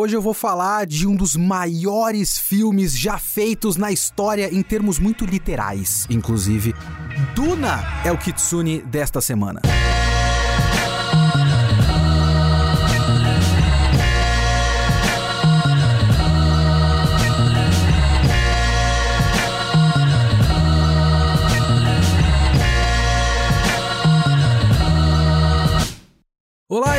Hoje eu vou falar de um dos maiores filmes já feitos na história em termos muito literais, inclusive. Duna é o Kitsune desta semana. Olá,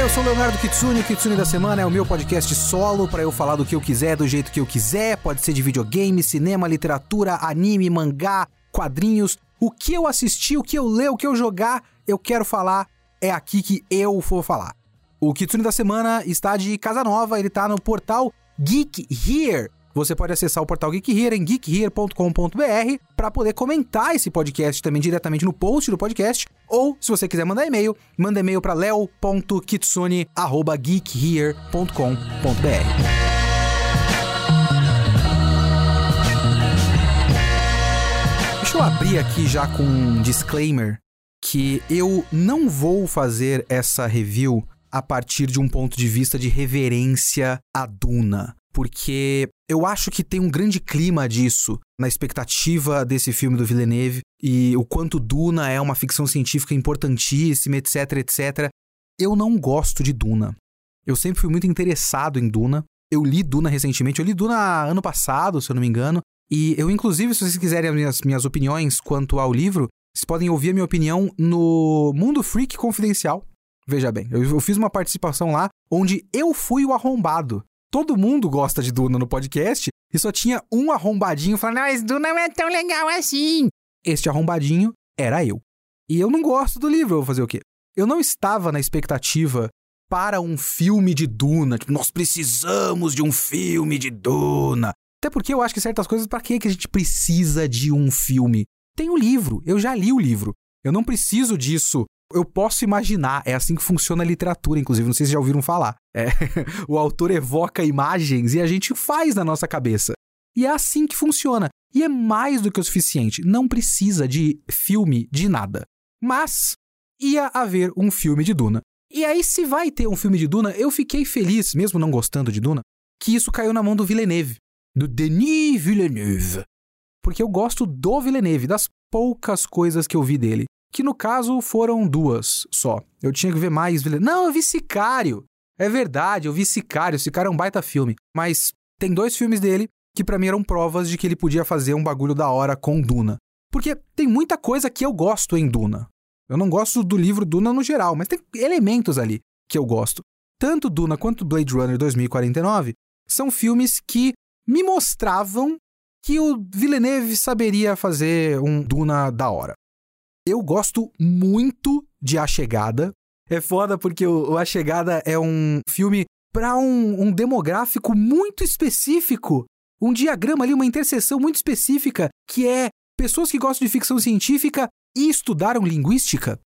eu sou Leonardo Kitsune. O Kitsune da Semana é o meu podcast solo para eu falar do que eu quiser, do jeito que eu quiser. Pode ser de videogame, cinema, literatura, anime, mangá, quadrinhos. O que eu assistir, o que eu ler, o que eu jogar, eu quero falar. É aqui que eu vou falar. O Kitsune da Semana está de casa nova, ele está no portal Geek Here. Você pode acessar o portal Geek Here em geekhere.com.br para poder comentar esse podcast também diretamente no post do podcast. Ou, se você quiser mandar e-mail, manda e-mail para leo.kitsune.geekhere.com.br. Deixa eu abrir aqui já com um disclaimer que eu não vou fazer essa review a partir de um ponto de vista de reverência à Duna porque eu acho que tem um grande clima disso na expectativa desse filme do Villeneuve e o quanto Duna é uma ficção científica importantíssima, etc, etc. Eu não gosto de Duna. Eu sempre fui muito interessado em Duna. Eu li Duna recentemente, eu li Duna ano passado, se eu não me engano, e eu inclusive, se vocês quiserem as minhas, minhas opiniões quanto ao livro, vocês podem ouvir a minha opinião no Mundo Freak Confidencial. Veja bem, eu, eu fiz uma participação lá onde eu fui o arrombado todo mundo gosta de Duna no podcast e só tinha um arrombadinho falando, mas Duna não é tão legal assim. Este arrombadinho era eu. E eu não gosto do livro, eu vou fazer o quê? Eu não estava na expectativa para um filme de Duna. Tipo, nós precisamos de um filme de Duna. Até porque eu acho que certas coisas, para que a gente precisa de um filme? Tem o livro, eu já li o livro. Eu não preciso disso eu posso imaginar, é assim que funciona a literatura, inclusive, não sei se já ouviram falar. É, o autor evoca imagens e a gente faz na nossa cabeça. E é assim que funciona. E é mais do que o suficiente. Não precisa de filme de nada. Mas ia haver um filme de Duna. E aí, se vai ter um filme de Duna, eu fiquei feliz, mesmo não gostando de Duna, que isso caiu na mão do Villeneuve. Do Denis Villeneuve. Porque eu gosto do Villeneuve, das poucas coisas que eu vi dele que no caso foram duas só. Eu tinha que ver mais. Não, eu vi Sicário. É verdade, eu vi Sicário. Sicário é um baita filme. Mas tem dois filmes dele que para mim eram provas de que ele podia fazer um bagulho da hora com Duna. Porque tem muita coisa que eu gosto em Duna. Eu não gosto do livro Duna no geral, mas tem elementos ali que eu gosto. Tanto Duna quanto Blade Runner 2049 são filmes que me mostravam que o Villeneuve saberia fazer um Duna da hora. Eu gosto muito de A Chegada. É foda porque o, A Chegada é um filme para um, um demográfico muito específico. Um diagrama ali, uma interseção muito específica, que é pessoas que gostam de ficção científica e estudaram linguística.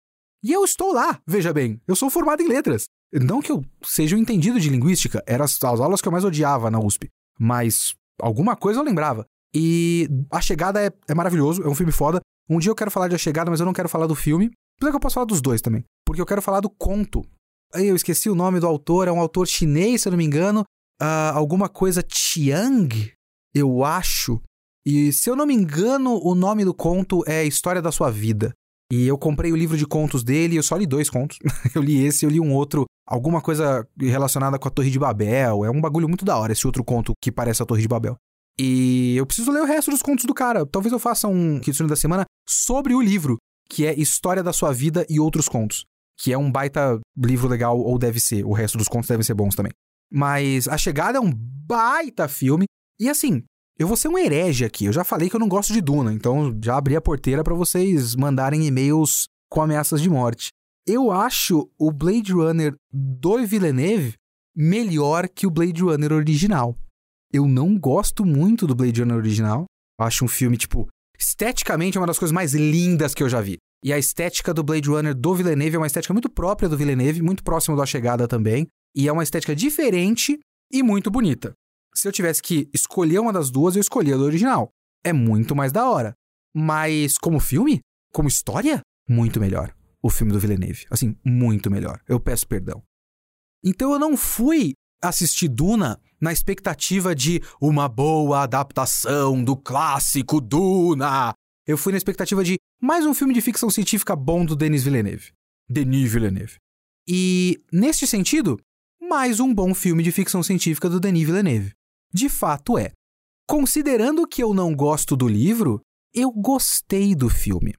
E eu estou lá, veja bem, eu sou formado em letras. Não que eu seja um entendido de linguística, eram as, as aulas que eu mais odiava na USP, mas alguma coisa eu lembrava. E A Chegada é, é maravilhoso, é um filme foda. Um dia eu quero falar de A Chegada, mas eu não quero falar do filme. Apesar que eu posso falar dos dois também. Porque eu quero falar do conto. Eu esqueci o nome do autor, é um autor chinês, se eu não me engano. Uh, alguma coisa Chiang, eu acho. E se eu não me engano, o nome do conto é História da Sua Vida. E eu comprei o livro de contos dele, eu só li dois contos. eu li esse, eu li um outro, alguma coisa relacionada com a Torre de Babel. É um bagulho muito da hora esse outro conto que parece a Torre de Babel. E eu preciso ler o resto dos contos do cara. Talvez eu faça um Kitsune da semana sobre o livro, que é História da Sua Vida e Outros Contos. Que é um baita livro legal, ou deve ser. O resto dos contos devem ser bons também. Mas A Chegada é um baita filme. E assim, eu vou ser um herege aqui. Eu já falei que eu não gosto de Duna, então já abri a porteira para vocês mandarem e-mails com ameaças de morte. Eu acho o Blade Runner do Villeneuve melhor que o Blade Runner original. Eu não gosto muito do Blade Runner original. Acho um filme, tipo, esteticamente é uma das coisas mais lindas que eu já vi. E a estética do Blade Runner do Villeneuve é uma estética muito própria do Villeneuve, muito próximo da chegada também. E é uma estética diferente e muito bonita. Se eu tivesse que escolher uma das duas, eu escolhia a do original. É muito mais da hora. Mas como filme, como história, muito melhor. O filme do Villeneuve. Assim, muito melhor. Eu peço perdão. Então eu não fui assistir Duna na expectativa de uma boa adaptação do clássico Duna. Eu fui na expectativa de mais um filme de ficção científica bom do Denis Villeneuve. Denis Villeneuve. E, neste sentido, mais um bom filme de ficção científica do Denis Villeneuve. De fato é. Considerando que eu não gosto do livro, eu gostei do filme.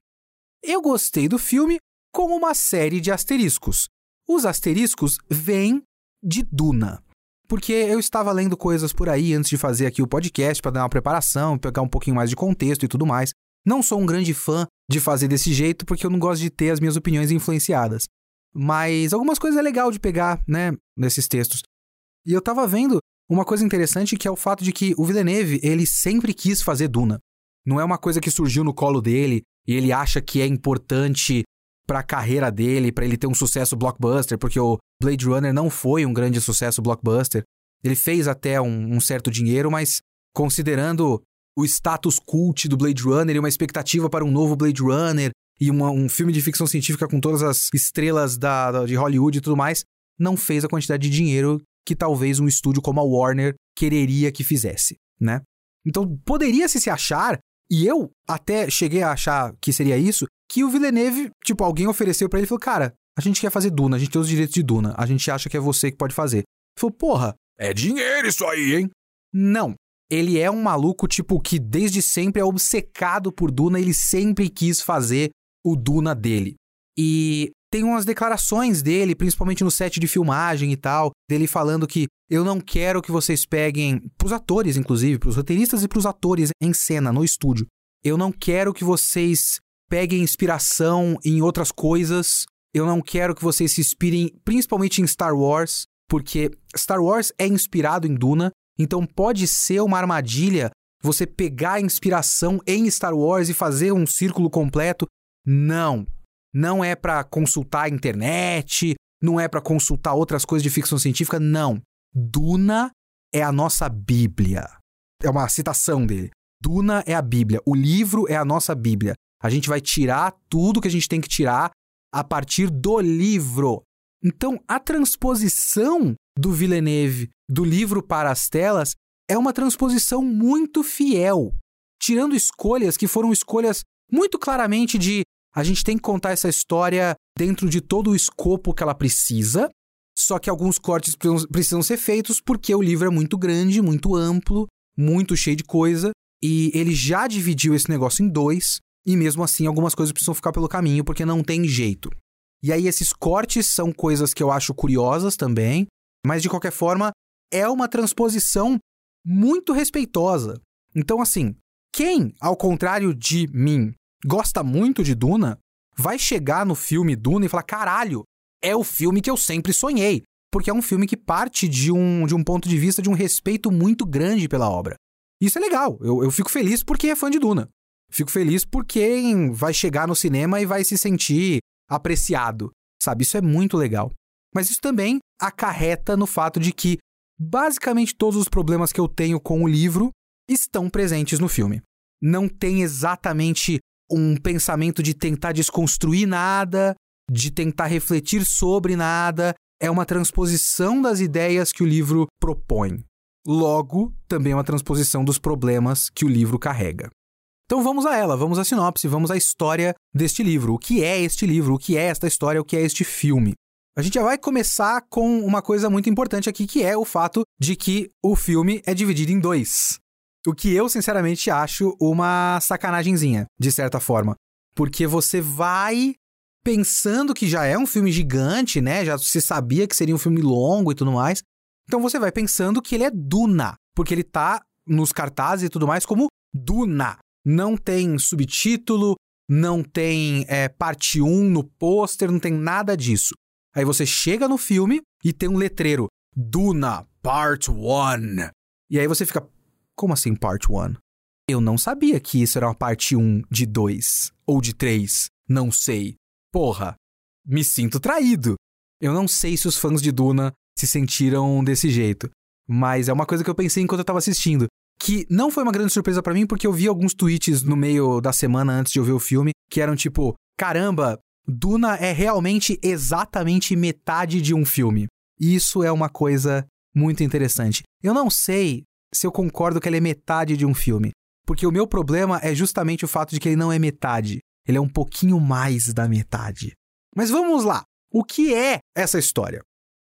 Eu gostei do filme com uma série de asteriscos. Os asteriscos vêm de Duna. Porque eu estava lendo coisas por aí antes de fazer aqui o podcast para dar uma preparação, pegar um pouquinho mais de contexto e tudo mais. Não sou um grande fã de fazer desse jeito porque eu não gosto de ter as minhas opiniões influenciadas. Mas algumas coisas é legal de pegar, né, nesses textos. E eu tava vendo uma coisa interessante que é o fato de que o Villeneuve, ele sempre quis fazer Duna. Não é uma coisa que surgiu no colo dele e ele acha que é importante para a carreira dele, para ele ter um sucesso blockbuster, porque o Blade Runner não foi um grande sucesso blockbuster. Ele fez até um, um certo dinheiro, mas considerando o status cult do Blade Runner e uma expectativa para um novo Blade Runner e uma, um filme de ficção científica com todas as estrelas da, da, de Hollywood e tudo mais, não fez a quantidade de dinheiro que talvez um estúdio como a Warner quereria que fizesse, né? Então poderia-se se achar, e eu até cheguei a achar que seria isso, que o Villeneuve, tipo, alguém ofereceu para ele e falou: Cara, a gente quer fazer Duna, a gente tem os direitos de Duna, a gente acha que é você que pode fazer. Falou: Porra, é dinheiro isso aí, hein? Não. Ele é um maluco, tipo, que desde sempre é obcecado por Duna, ele sempre quis fazer o Duna dele. E tem umas declarações dele, principalmente no set de filmagem e tal, dele falando que eu não quero que vocês peguem, pros atores, inclusive, pros roteiristas e pros atores em cena, no estúdio. Eu não quero que vocês peguem inspiração em outras coisas. Eu não quero que vocês se inspirem principalmente em Star Wars, porque Star Wars é inspirado em Duna, então pode ser uma armadilha você pegar a inspiração em Star Wars e fazer um círculo completo. Não. Não é para consultar a internet, não é para consultar outras coisas de ficção científica, não. Duna é a nossa Bíblia. É uma citação dele. Duna é a Bíblia. O livro é a nossa Bíblia. A gente vai tirar tudo que a gente tem que tirar a partir do livro. Então, a transposição do Villeneuve do livro para as telas é uma transposição muito fiel, tirando escolhas que foram escolhas muito claramente de a gente tem que contar essa história dentro de todo o escopo que ela precisa, só que alguns cortes precisam ser feitos porque o livro é muito grande, muito amplo, muito cheio de coisa, e ele já dividiu esse negócio em dois, e mesmo assim algumas coisas precisam ficar pelo caminho porque não tem jeito. E aí esses cortes são coisas que eu acho curiosas também, mas de qualquer forma é uma transposição muito respeitosa. Então assim, quem, ao contrário de mim, gosta muito de Duna, vai chegar no filme Duna e falar: caralho, é o filme que eu sempre sonhei. Porque é um filme que parte de um, de um ponto de vista de um respeito muito grande pela obra. Isso é legal, eu, eu fico feliz porque é fã de Duna. Fico feliz porque vai chegar no cinema e vai se sentir apreciado, sabe? Isso é muito legal. Mas isso também acarreta no fato de que basicamente todos os problemas que eu tenho com o livro estão presentes no filme. Não tem exatamente um pensamento de tentar desconstruir nada, de tentar refletir sobre nada, é uma transposição das ideias que o livro propõe. Logo, também é uma transposição dos problemas que o livro carrega. Então vamos a ela, vamos à sinopse, vamos à história deste livro. O que é este livro? O que é esta história? O que é este filme? A gente já vai começar com uma coisa muito importante aqui, que é o fato de que o filme é dividido em dois. O que eu, sinceramente, acho uma sacanagemzinha, de certa forma. Porque você vai pensando que já é um filme gigante, né? Já se sabia que seria um filme longo e tudo mais. Então você vai pensando que ele é Duna, porque ele tá nos cartazes e tudo mais como Duna. Não tem subtítulo, não tem é, parte 1 no pôster, não tem nada disso. Aí você chega no filme e tem um letreiro Duna Part 1. E aí você fica, como assim Part 1? Eu não sabia que isso era uma parte 1 de 2 ou de 3, não sei. Porra, me sinto traído. Eu não sei se os fãs de Duna se sentiram desse jeito, mas é uma coisa que eu pensei enquanto eu tava assistindo, que não foi uma grande surpresa para mim porque eu vi alguns tweets no meio da semana antes de eu ver o filme que eram tipo, caramba, Duna é realmente exatamente metade de um filme. Isso é uma coisa muito interessante. Eu não sei se eu concordo que ele é metade de um filme, porque o meu problema é justamente o fato de que ele não é metade. Ele é um pouquinho mais da metade. Mas vamos lá. O que é essa história?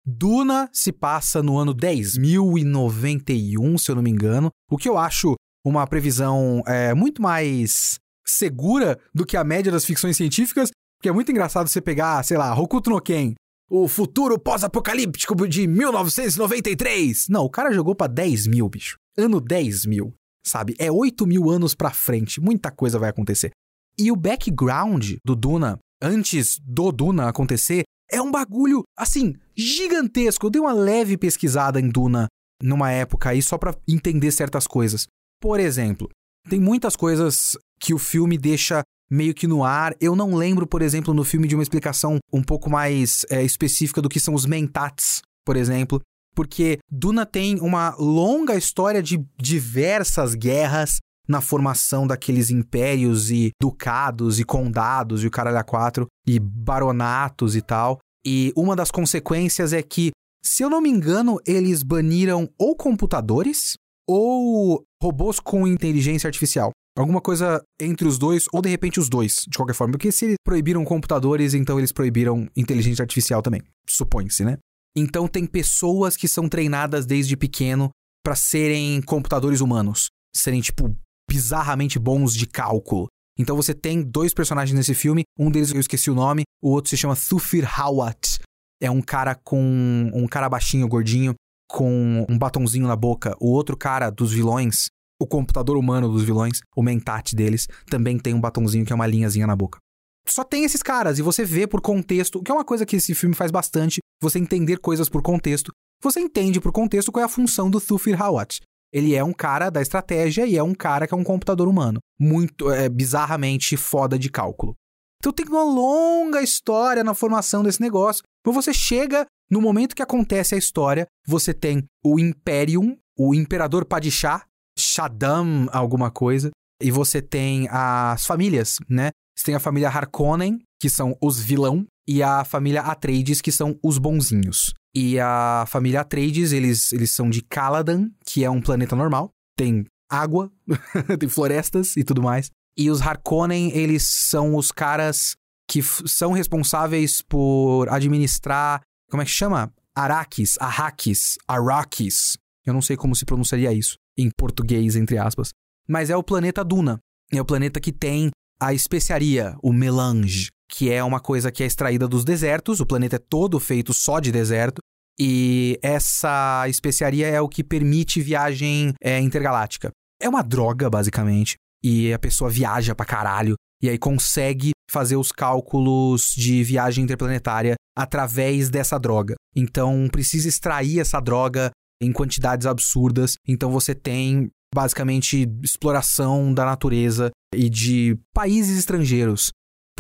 Duna se passa no ano 10.091, se eu não me engano, o que eu acho uma previsão é, muito mais segura do que a média das ficções científicas, porque é muito engraçado você pegar, sei lá, Hokuto no Ken, o futuro pós-apocalíptico de 1993. Não, o cara jogou pra 10 mil, bicho. Ano 10 mil, sabe? É 8 mil anos pra frente, muita coisa vai acontecer. E o background do Duna, antes do Duna acontecer, é um bagulho, assim, gigantesco. Eu dei uma leve pesquisada em Duna numa época aí só para entender certas coisas. Por exemplo, tem muitas coisas que o filme deixa meio que no ar. Eu não lembro, por exemplo, no filme de uma explicação um pouco mais é, específica do que são os mentats, por exemplo. Porque Duna tem uma longa história de diversas guerras na formação daqueles impérios e ducados e condados e o caralho a quatro e baronatos e tal. E uma das consequências é que, se eu não me engano, eles baniram ou computadores ou robôs com inteligência artificial. Alguma coisa entre os dois, ou de repente os dois, de qualquer forma. Porque se eles proibiram computadores, então eles proibiram inteligência artificial também. Supõe-se, né? Então tem pessoas que são treinadas desde pequeno para serem computadores humanos. Serem, tipo, bizarramente bons de cálculo. Então você tem dois personagens nesse filme, um deles eu esqueci o nome, o outro se chama Thufir Hawat. É um cara com um cara baixinho, gordinho, com um batonzinho na boca. O outro cara dos vilões, o computador humano dos vilões, o mentate deles, também tem um batonzinho que é uma linhazinha na boca. Só tem esses caras e você vê por contexto, que é uma coisa que esse filme faz bastante, você entender coisas por contexto. Você entende por contexto qual é a função do Thufir Hawat. Ele é um cara da estratégia e é um cara que é um computador humano. Muito é, bizarramente foda de cálculo. Então tem uma longa história na formação desse negócio. Quando você chega no momento que acontece a história, você tem o Imperium, o Imperador Padishah, Shaddam alguma coisa, e você tem as famílias, né? Você tem a família Harkonnen, que são os vilão, e a família Atreides, que são os bonzinhos. E a família Atreides, eles, eles são de Caladan, que é um planeta normal. Tem água, tem florestas e tudo mais. E os Harkonnen, eles são os caras que são responsáveis por administrar. Como é que chama? Araques, Arrakis, Arrakis. Eu não sei como se pronunciaria isso em português, entre aspas. Mas é o planeta Duna. É o planeta que tem a especiaria, o melange, que é uma coisa que é extraída dos desertos, o planeta é todo feito só de deserto, e essa especiaria é o que permite viagem é, intergaláctica. É uma droga, basicamente, e a pessoa viaja pra caralho, e aí consegue fazer os cálculos de viagem interplanetária através dessa droga. Então precisa extrair essa droga em quantidades absurdas. Então você tem basicamente exploração da natureza e de países estrangeiros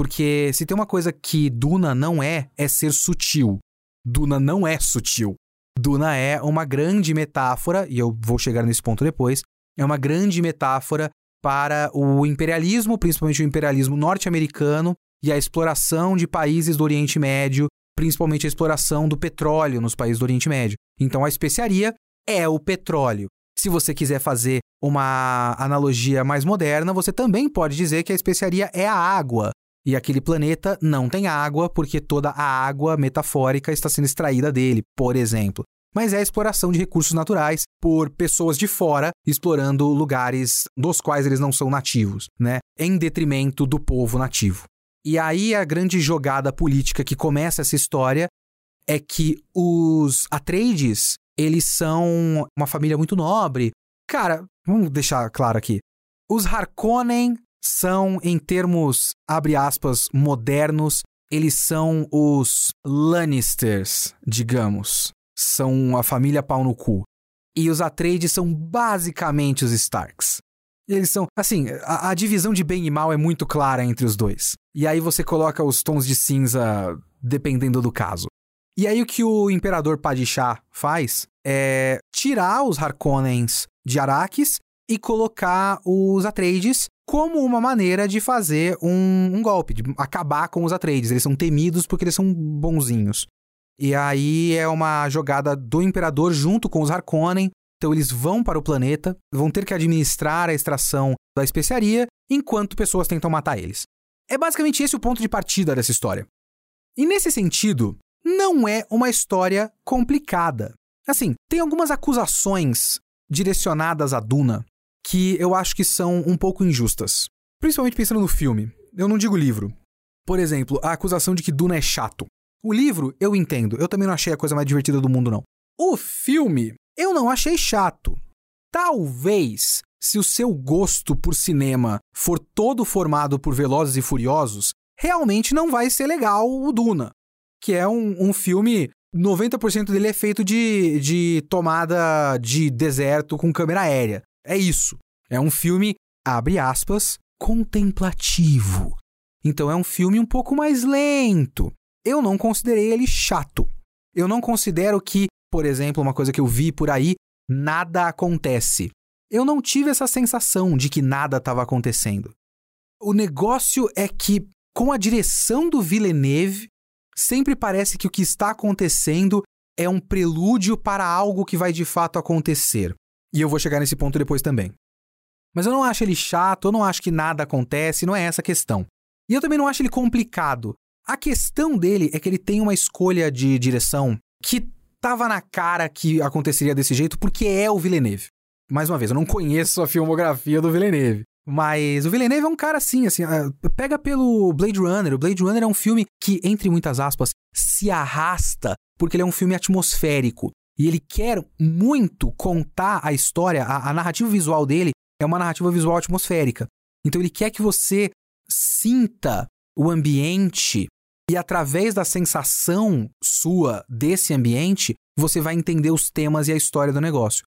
porque se tem uma coisa que Duna não é, é ser sutil. Duna não é sutil. Duna é uma grande metáfora, e eu vou chegar nesse ponto depois, é uma grande metáfora para o imperialismo, principalmente o imperialismo norte-americano e a exploração de países do Oriente Médio, principalmente a exploração do petróleo nos países do Oriente Médio. Então a especiaria é o petróleo. Se você quiser fazer uma analogia mais moderna, você também pode dizer que a especiaria é a água. E aquele planeta não tem água porque toda a água metafórica está sendo extraída dele, por exemplo. Mas é a exploração de recursos naturais por pessoas de fora explorando lugares dos quais eles não são nativos, né? Em detrimento do povo nativo. E aí a grande jogada política que começa essa história é que os Atreides, eles são uma família muito nobre. Cara, vamos deixar claro aqui. Os Harkonnen são, em termos, abre aspas, modernos, eles são os Lannisters, digamos. São a família pau no cu. E os Atreides são basicamente os Starks. Eles são, assim, a, a, divisão de bem e mal é muito clara entre os dois. E aí você coloca os tons de cinza dependendo do caso. E aí o que o Imperador Padishah faz é tirar os Harkonnens de Arrakis e colocar os Atreides como uma maneira de fazer um, um, golpe, de acabar com os Atreides. Eles são temidos porque eles são bonzinhos. E aí é uma jogada do imperador junto com os Harkonnen. Então eles vão para o planeta, vão ter que administrar a extração da especiaria, enquanto pessoas tentam matar eles. É basicamente esse o ponto de partida dessa história. E nesse sentido, não é uma história complicada. Assim, tem algumas acusações direcionadas a Duna que eu acho que são um pouco injustas. Principalmente pensando no filme. Eu não digo livro. Por exemplo, a acusação de que Duna é chato. O livro, eu entendo. Eu também não achei a coisa mais divertida do mundo, não. O filme, eu não achei chato. Talvez, se o seu gosto por cinema for todo formado por Velozes e Furiosos, realmente não vai ser legal o Duna. Que é um, um filme 90% dele é feito de, de tomada de deserto com câmera aérea. É isso. É um filme, abre aspas, contemplativo. Então é um filme um pouco mais lento. Eu não considerei ele chato. Eu não considero que, por exemplo, uma coisa que eu vi por aí, nada acontece. Eu não tive essa sensação de que nada estava acontecendo. O negócio é que, com a direção do Villeneuve, sempre parece que o que está acontecendo é um prelúdio para algo que vai de fato acontecer. E eu vou chegar nesse ponto depois também. Mas eu não acho ele chato, eu não acho que nada acontece, não é essa a questão. E eu também não acho ele complicado. A questão dele é que ele tem uma escolha de direção que tava na cara que aconteceria desse jeito porque é o Villeneuve. Mais uma vez, eu não conheço a filmografia do Villeneuve. Mas o Villeneuve é um cara assim, assim, uh, pega pelo Blade Runner. O Blade Runner é um filme que, entre muitas aspas, se arrasta porque ele é um filme atmosférico. E ele quer muito contar a história, a, a narrativa visual dele é uma narrativa visual atmosférica. Então ele quer que você sinta o ambiente e através da sensação sua desse ambiente, você vai entender os temas e a história do negócio.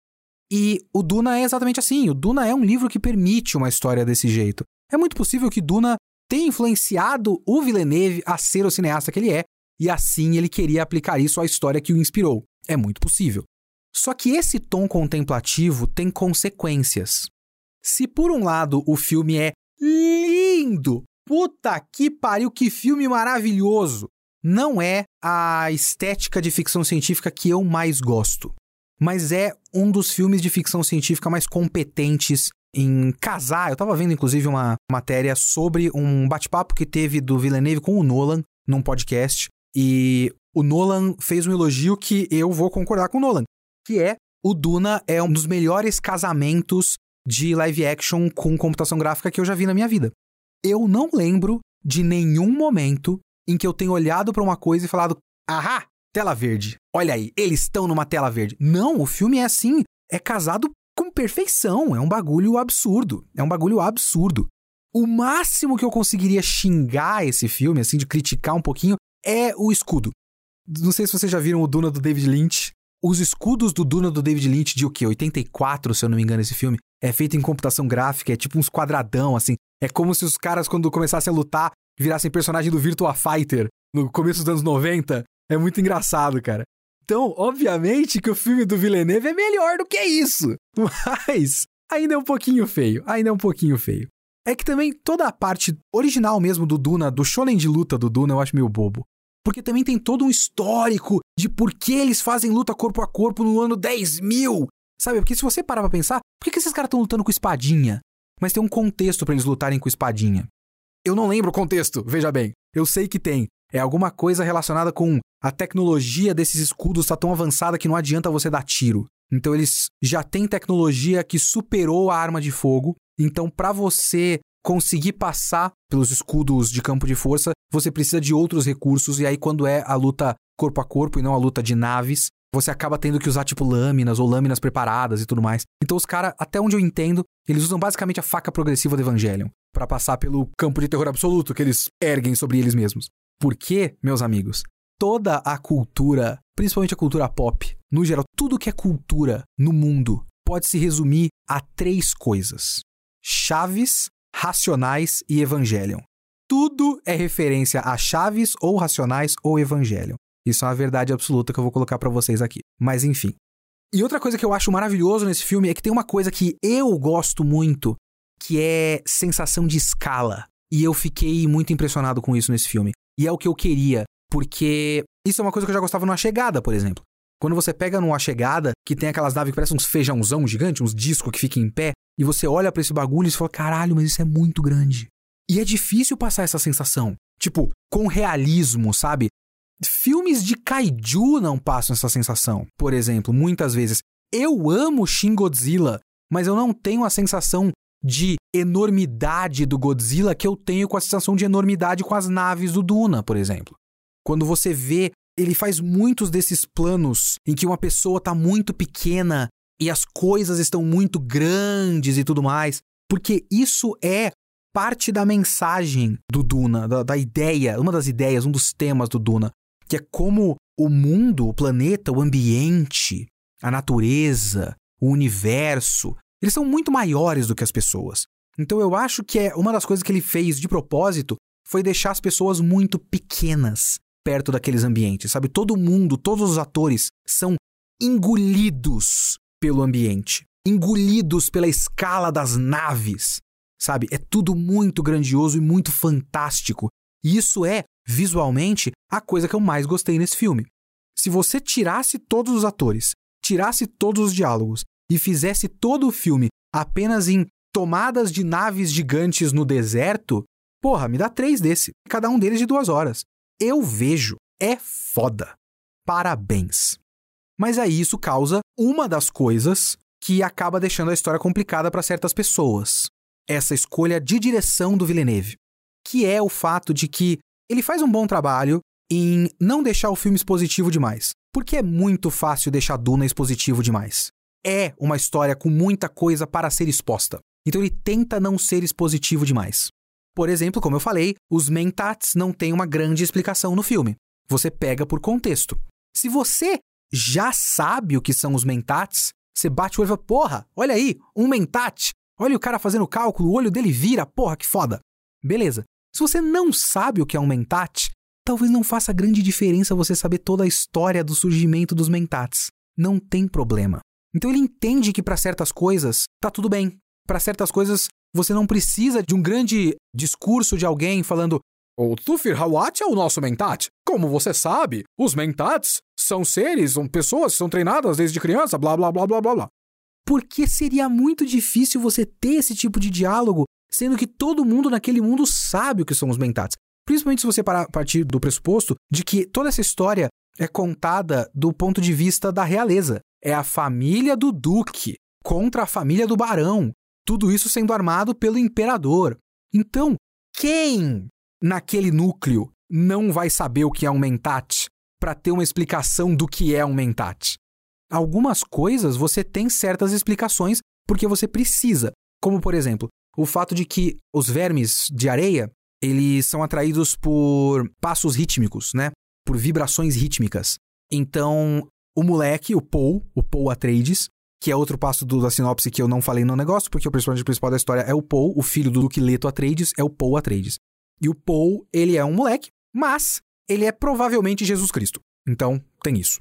E o Duna é exatamente assim. O Duna é um livro que permite uma história desse jeito. É muito possível que Duna tenha influenciado o Villeneuve a ser o cineasta que ele é, e assim ele queria aplicar isso à história que o inspirou. É muito possível. Só que esse tom contemplativo tem consequências. Se por um lado o filme é lindo, puta que pariu, que filme maravilhoso, não é a estética de ficção científica que eu mais gosto mas é um dos filmes de ficção científica mais competentes em casar. Eu tava vendo, inclusive, uma matéria sobre um bate-papo que teve do Villeneuve com o Nolan num podcast. E o Nolan fez um elogio que eu vou concordar com o Nolan, que é o Duna é um dos melhores casamentos de live action com computação gráfica que eu já vi na minha vida. Eu não lembro de nenhum momento em que eu tenha olhado para uma coisa e falado: "Ahá, tela verde. Olha aí, eles estão numa tela verde. Não, o filme é assim, é casado com perfeição, é um bagulho absurdo, é um bagulho absurdo. O máximo que eu conseguiria xingar esse filme, assim, de criticar um pouquinho, é o escudo. Não sei se vocês já viram o Duna do David Lynch. Os escudos do Duna do David Lynch de o quê? 84, se eu não me engano, esse filme. É feito em computação gráfica, é tipo uns quadradão, assim. É como se os caras, quando começassem a lutar, virassem personagem do Virtua Fighter no começo dos anos 90. É muito engraçado, cara. Então, obviamente que o filme do Villeneuve é melhor do que isso. Mas ainda é um pouquinho feio, ainda é um pouquinho feio. É que também toda a parte original mesmo do Duna, do shonen de luta do Duna, eu acho meio bobo. Porque também tem todo um histórico de por que eles fazem luta corpo a corpo no ano 10 mil. Sabe? Porque se você parar pra pensar, por que, que esses caras estão lutando com espadinha? Mas tem um contexto para eles lutarem com espadinha. Eu não lembro o contexto, veja bem. Eu sei que tem. É alguma coisa relacionada com a tecnologia desses escudos está tão avançada que não adianta você dar tiro. Então eles já têm tecnologia que superou a arma de fogo. Então para você conseguir passar pelos escudos de campo de força, você precisa de outros recursos e aí quando é a luta corpo a corpo e não a luta de naves, você acaba tendo que usar tipo lâminas ou lâminas preparadas e tudo mais. Então os caras, até onde eu entendo, eles usam basicamente a faca progressiva do Evangelion para passar pelo campo de terror absoluto que eles erguem sobre eles mesmos. Porque, meus amigos, toda a cultura, principalmente a cultura pop, no geral, tudo que é cultura no mundo pode se resumir a três coisas: Chaves, Racionais e Evangelion. Tudo é referência a Chaves ou Racionais ou Evangelion. Isso é uma verdade absoluta que eu vou colocar para vocês aqui. Mas enfim. E outra coisa que eu acho maravilhoso nesse filme é que tem uma coisa que eu gosto muito, que é sensação de escala. E eu fiquei muito impressionado com isso nesse filme. E é o que eu queria, porque Isso é uma coisa que eu já gostava numa chegada, por exemplo. Quando você pega numa chegada, que tem aquelas naves que parecem uns feijãozão gigante, uns discos que ficam em pé, e você olha para esse bagulho e você fala, caralho, mas isso é muito grande. E é difícil passar essa sensação. Tipo, com realismo, sabe? Filmes de kaiju não passam essa sensação, por exemplo, muitas vezes. Eu amo Shin Godzilla, mas eu não tenho a sensação de enormidade do Godzilla que eu tenho com a sensação de enormidade com as naves do Duna, por exemplo. Quando você vê, ele faz muitos desses planos em que uma pessoa está muito pequena e as coisas estão muito grandes e tudo mais, porque isso é parte da mensagem do Duna, da, da ideia, uma das ideias, um dos temas do Duna, que é como o mundo, o planeta, o ambiente, a natureza, o universo, eles são muito maiores do que as pessoas. Então eu acho que é uma das coisas que ele fez de propósito foi deixar as pessoas muito pequenas perto daqueles ambientes, sabe? Todo mundo, todos os atores são engolidos pelo ambiente, engolidos pela escala das naves, sabe? É tudo muito grandioso e muito fantástico. E isso é, visualmente, a coisa que eu mais gostei nesse filme. Se você tirasse todos os atores, tirasse todos os diálogos e fizesse todo o filme apenas em tomadas de naves gigantes no deserto, porra, me dá três desse, cada um deles de duas horas. Eu vejo, é foda. Parabéns. Mas aí isso causa uma das coisas que acaba deixando a história complicada para certas pessoas essa escolha de direção do Villeneuve, que é o fato de que ele faz um bom trabalho em não deixar o filme expositivo demais. Porque é muito fácil deixar Duna expositivo demais. É uma história com muita coisa para ser exposta. Então ele tenta não ser expositivo demais. Por exemplo, como eu falei, os mentats não têm uma grande explicação no filme. Você pega por contexto. Se você já sabe o que são os mentats, você bate o olho e fala, porra, olha aí, um mentat. Olha o cara fazendo cálculo, o olho dele vira, porra, que foda. Beleza. Se você não sabe o que é um mentat, talvez não faça grande diferença você saber toda a história do surgimento dos mentats. Não tem problema. Então ele entende que para certas coisas tá tudo bem. Para certas coisas você não precisa de um grande discurso de alguém falando o Tufir Hawat é o nosso mentat. Como você sabe, os mentats são seres, são pessoas são treinadas desde criança, blá blá blá blá blá blá porque seria muito difícil você ter esse tipo de diálogo, sendo que todo mundo naquele mundo sabe o que são os mentats. Principalmente se você parar, partir do pressuposto de que toda essa história é contada do ponto de vista da realeza. É a família do duque contra a família do barão. Tudo isso sendo armado pelo imperador. Então, quem naquele núcleo não vai saber o que é um mentat para ter uma explicação do que é um mentat? algumas coisas você tem certas explicações porque você precisa. Como, por exemplo, o fato de que os vermes de areia, eles são atraídos por passos rítmicos, né? Por vibrações rítmicas. Então, o moleque, o Paul, o Paul Atreides, que é outro passo do, da sinopse que eu não falei no negócio, porque o personagem principal da história é o Paul, o filho do Duque Leto Atreides é o Paul Atreides. E o Paul, ele é um moleque, mas ele é provavelmente Jesus Cristo. Então, tem isso.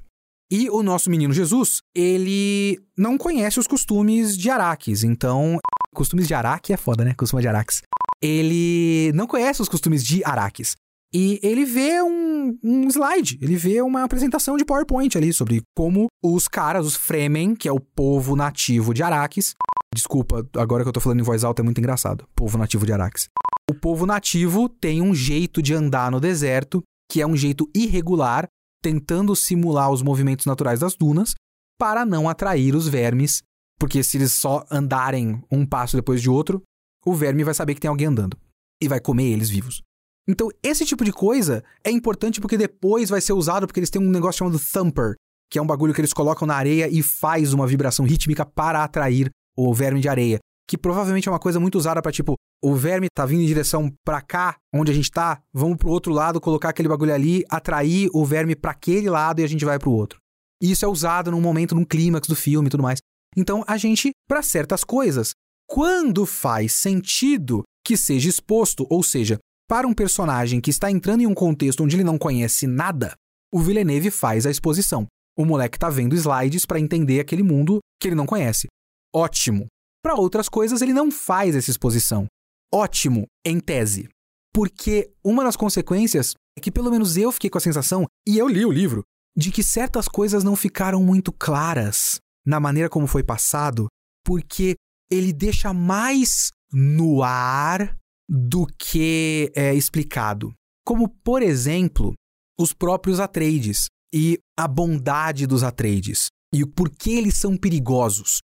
E o nosso menino Jesus, ele não conhece os costumes de Araques, então. Costumes de Araque é foda, né? Costumes de Araques. Ele não conhece os costumes de Araques. E ele vê um, um slide, ele vê uma apresentação de PowerPoint ali sobre como os caras, os Fremen, que é o povo nativo de Araques. Desculpa, agora que eu tô falando em voz alta é muito engraçado. Povo nativo de Araques. O povo nativo tem um jeito de andar no deserto que é um jeito irregular tentando simular os movimentos naturais das dunas para não atrair os vermes, porque se eles só andarem um passo depois de outro, o verme vai saber que tem alguém andando e vai comer eles vivos. Então, esse tipo de coisa é importante porque depois vai ser usado porque eles têm um negócio chamado thumper, que é um bagulho que eles colocam na areia e faz uma vibração rítmica para atrair o verme de areia que provavelmente é uma coisa muito usada para tipo, o verme tá vindo em direção para cá, onde a gente tá, vamos pro outro lado, colocar aquele bagulho ali, atrair o verme para aquele lado e a gente vai pro outro. Isso é usado num momento, num clímax do filme e tudo mais. Então, a gente, para certas coisas, quando faz sentido que seja exposto, ou seja, para um personagem que está entrando em um contexto onde ele não conhece nada, o Villeneuve faz a exposição. O moleque tá vendo slides para entender aquele mundo que ele não conhece. Ótimo. Para outras coisas, ele não faz essa exposição. Ótimo, em tese. Porque uma das consequências é que pelo menos eu fiquei com a sensação, e eu li o livro, de que certas coisas não ficaram muito claras na maneira como foi passado, porque ele deixa mais no ar do que é explicado. Como, por exemplo, os próprios Atreides e a bondade dos Atreides e o porquê eles são perigosos.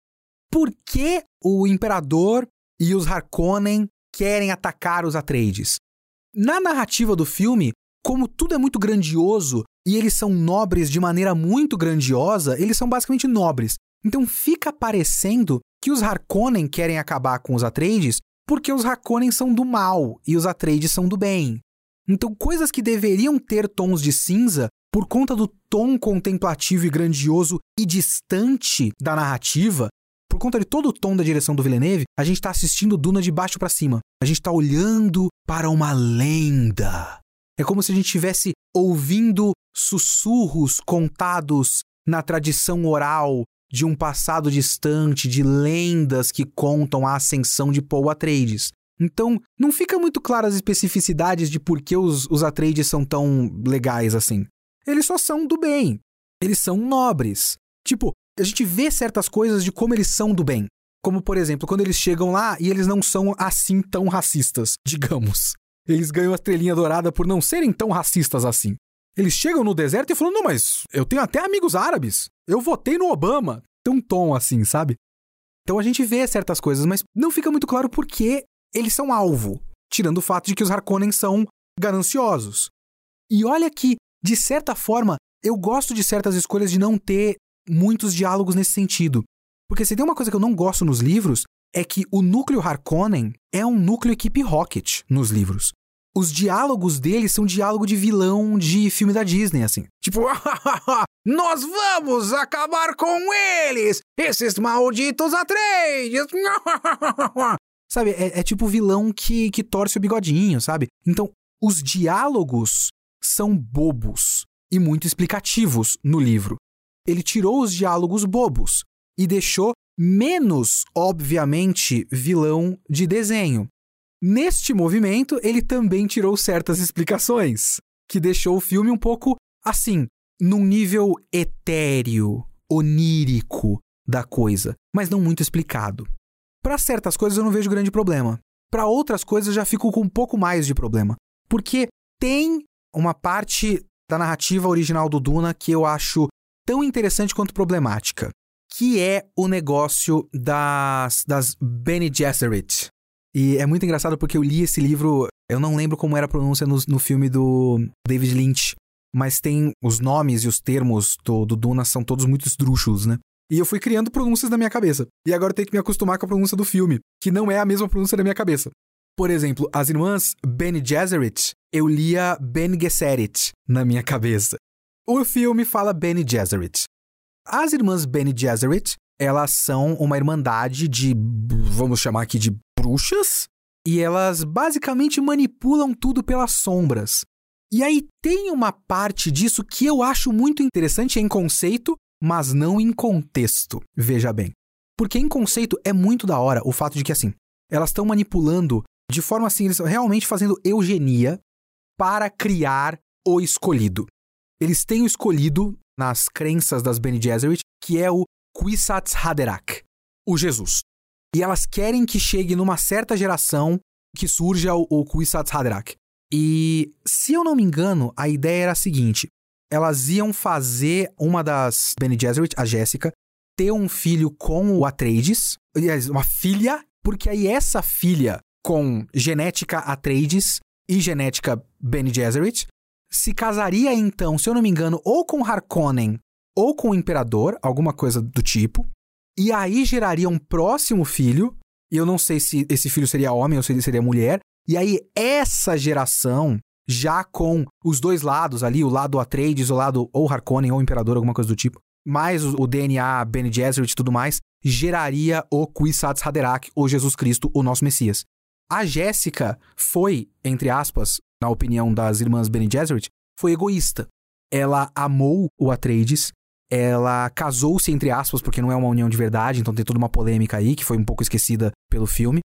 Por que o imperador e os Harkonnen querem atacar os Atreides? Na narrativa do filme, como tudo é muito grandioso e eles são nobres de maneira muito grandiosa, eles são basicamente nobres. Então fica parecendo que os Harkonnen querem acabar com os Atreides porque os Harkonnen são do mal e os Atreides são do bem. Então coisas que deveriam ter tons de cinza por conta do tom contemplativo e grandioso e distante da narrativa, por conta de todo o tom da direção do Villeneuve, a gente está assistindo Duna de baixo para cima. A gente está olhando para uma lenda. É como se a gente estivesse ouvindo sussurros contados na tradição oral de um passado distante, de lendas que contam a ascensão de Paul Atreides. Então, não fica muito claro as especificidades de por que os, os Atreides são tão legais assim. Eles só são do bem. Eles são nobres. Tipo, a gente vê certas coisas de como eles são do bem. Como, por exemplo, quando eles chegam lá e eles não são assim tão racistas, digamos. Eles ganham a estrelinha dourada por não serem tão racistas assim. Eles chegam no deserto e falam: Não, mas eu tenho até amigos árabes. Eu votei no Obama. Tem um tom assim, sabe? Então a gente vê certas coisas, mas não fica muito claro por que eles são alvo, tirando o fato de que os Harkonnen são gananciosos. E olha que, de certa forma, eu gosto de certas escolhas de não ter muitos diálogos nesse sentido. Porque se tem uma coisa que eu não gosto nos livros, é que o núcleo Harkonnen é um núcleo equipe Rocket nos livros. Os diálogos deles são diálogo de vilão de filme da Disney, assim. Tipo, nós vamos acabar com eles! Esses malditos Atreides! sabe, é, é tipo vilão que, que torce o bigodinho, sabe? Então, os diálogos são bobos e muito explicativos no livro. Ele tirou os diálogos bobos e deixou menos, obviamente, vilão de desenho. Neste movimento, ele também tirou certas explicações, que deixou o filme um pouco assim, num nível etéreo, onírico da coisa, mas não muito explicado. Para certas coisas eu não vejo grande problema. Para outras coisas eu já fico com um pouco mais de problema, porque tem uma parte da narrativa original do Duna que eu acho tão interessante quanto problemática que é o negócio das, das Bene Gesserit. E é muito engraçado porque eu li esse livro, eu não lembro como era a pronúncia no, no filme do David Lynch, mas tem os nomes e os termos do, do Duna são todos muito esdrúxulos, né? E eu fui criando pronúncias na minha cabeça. E agora eu tenho que me acostumar com a pronúncia do filme, que não é a mesma pronúncia da minha cabeça. Por exemplo, as irmãs Bene Gesserit, eu lia Ben Gesserit na minha cabeça. O filme fala Bene Gesserit. As irmãs Bene Gesserit, elas são uma irmandade de, vamos chamar aqui de bruxas, e elas basicamente manipulam tudo pelas sombras. E aí tem uma parte disso que eu acho muito interessante em conceito, mas não em contexto. Veja bem. Porque em conceito é muito da hora o fato de que assim, elas estão manipulando de forma assim, eles estão realmente fazendo eugenia para criar o escolhido. Eles têm escolhido nas crenças das Bene Gesserit, que é o Kwisatz Haderach, o Jesus. E elas querem que chegue numa certa geração que surja o, o Kwisatz Haderach. E, se eu não me engano, a ideia era a seguinte: elas iam fazer uma das Bene Gesserit, a Jéssica, ter um filho com o Atreides, aliás, uma filha, porque aí essa filha com genética Atreides e genética Bene Gesserit se casaria então, se eu não me engano, ou com Harkonnen ou com o Imperador, alguma coisa do tipo, e aí geraria um próximo filho, e eu não sei se esse filho seria homem ou se ele seria mulher, e aí essa geração, já com os dois lados ali, o lado Atreides, o lado ou Harkonnen ou Imperador, alguma coisa do tipo, mais o, DNA Bene Gesserit e tudo mais, geraria o Kwisatz Haderach, ou Jesus Cristo, o nosso Messias. A Jéssica foi, entre aspas, na opinião das irmãs Bene Gesserit, foi egoísta. Ela amou o Atreides, ela casou-se, entre aspas, porque não é uma união de verdade, então tem toda uma polêmica aí, que foi um pouco esquecida pelo filme.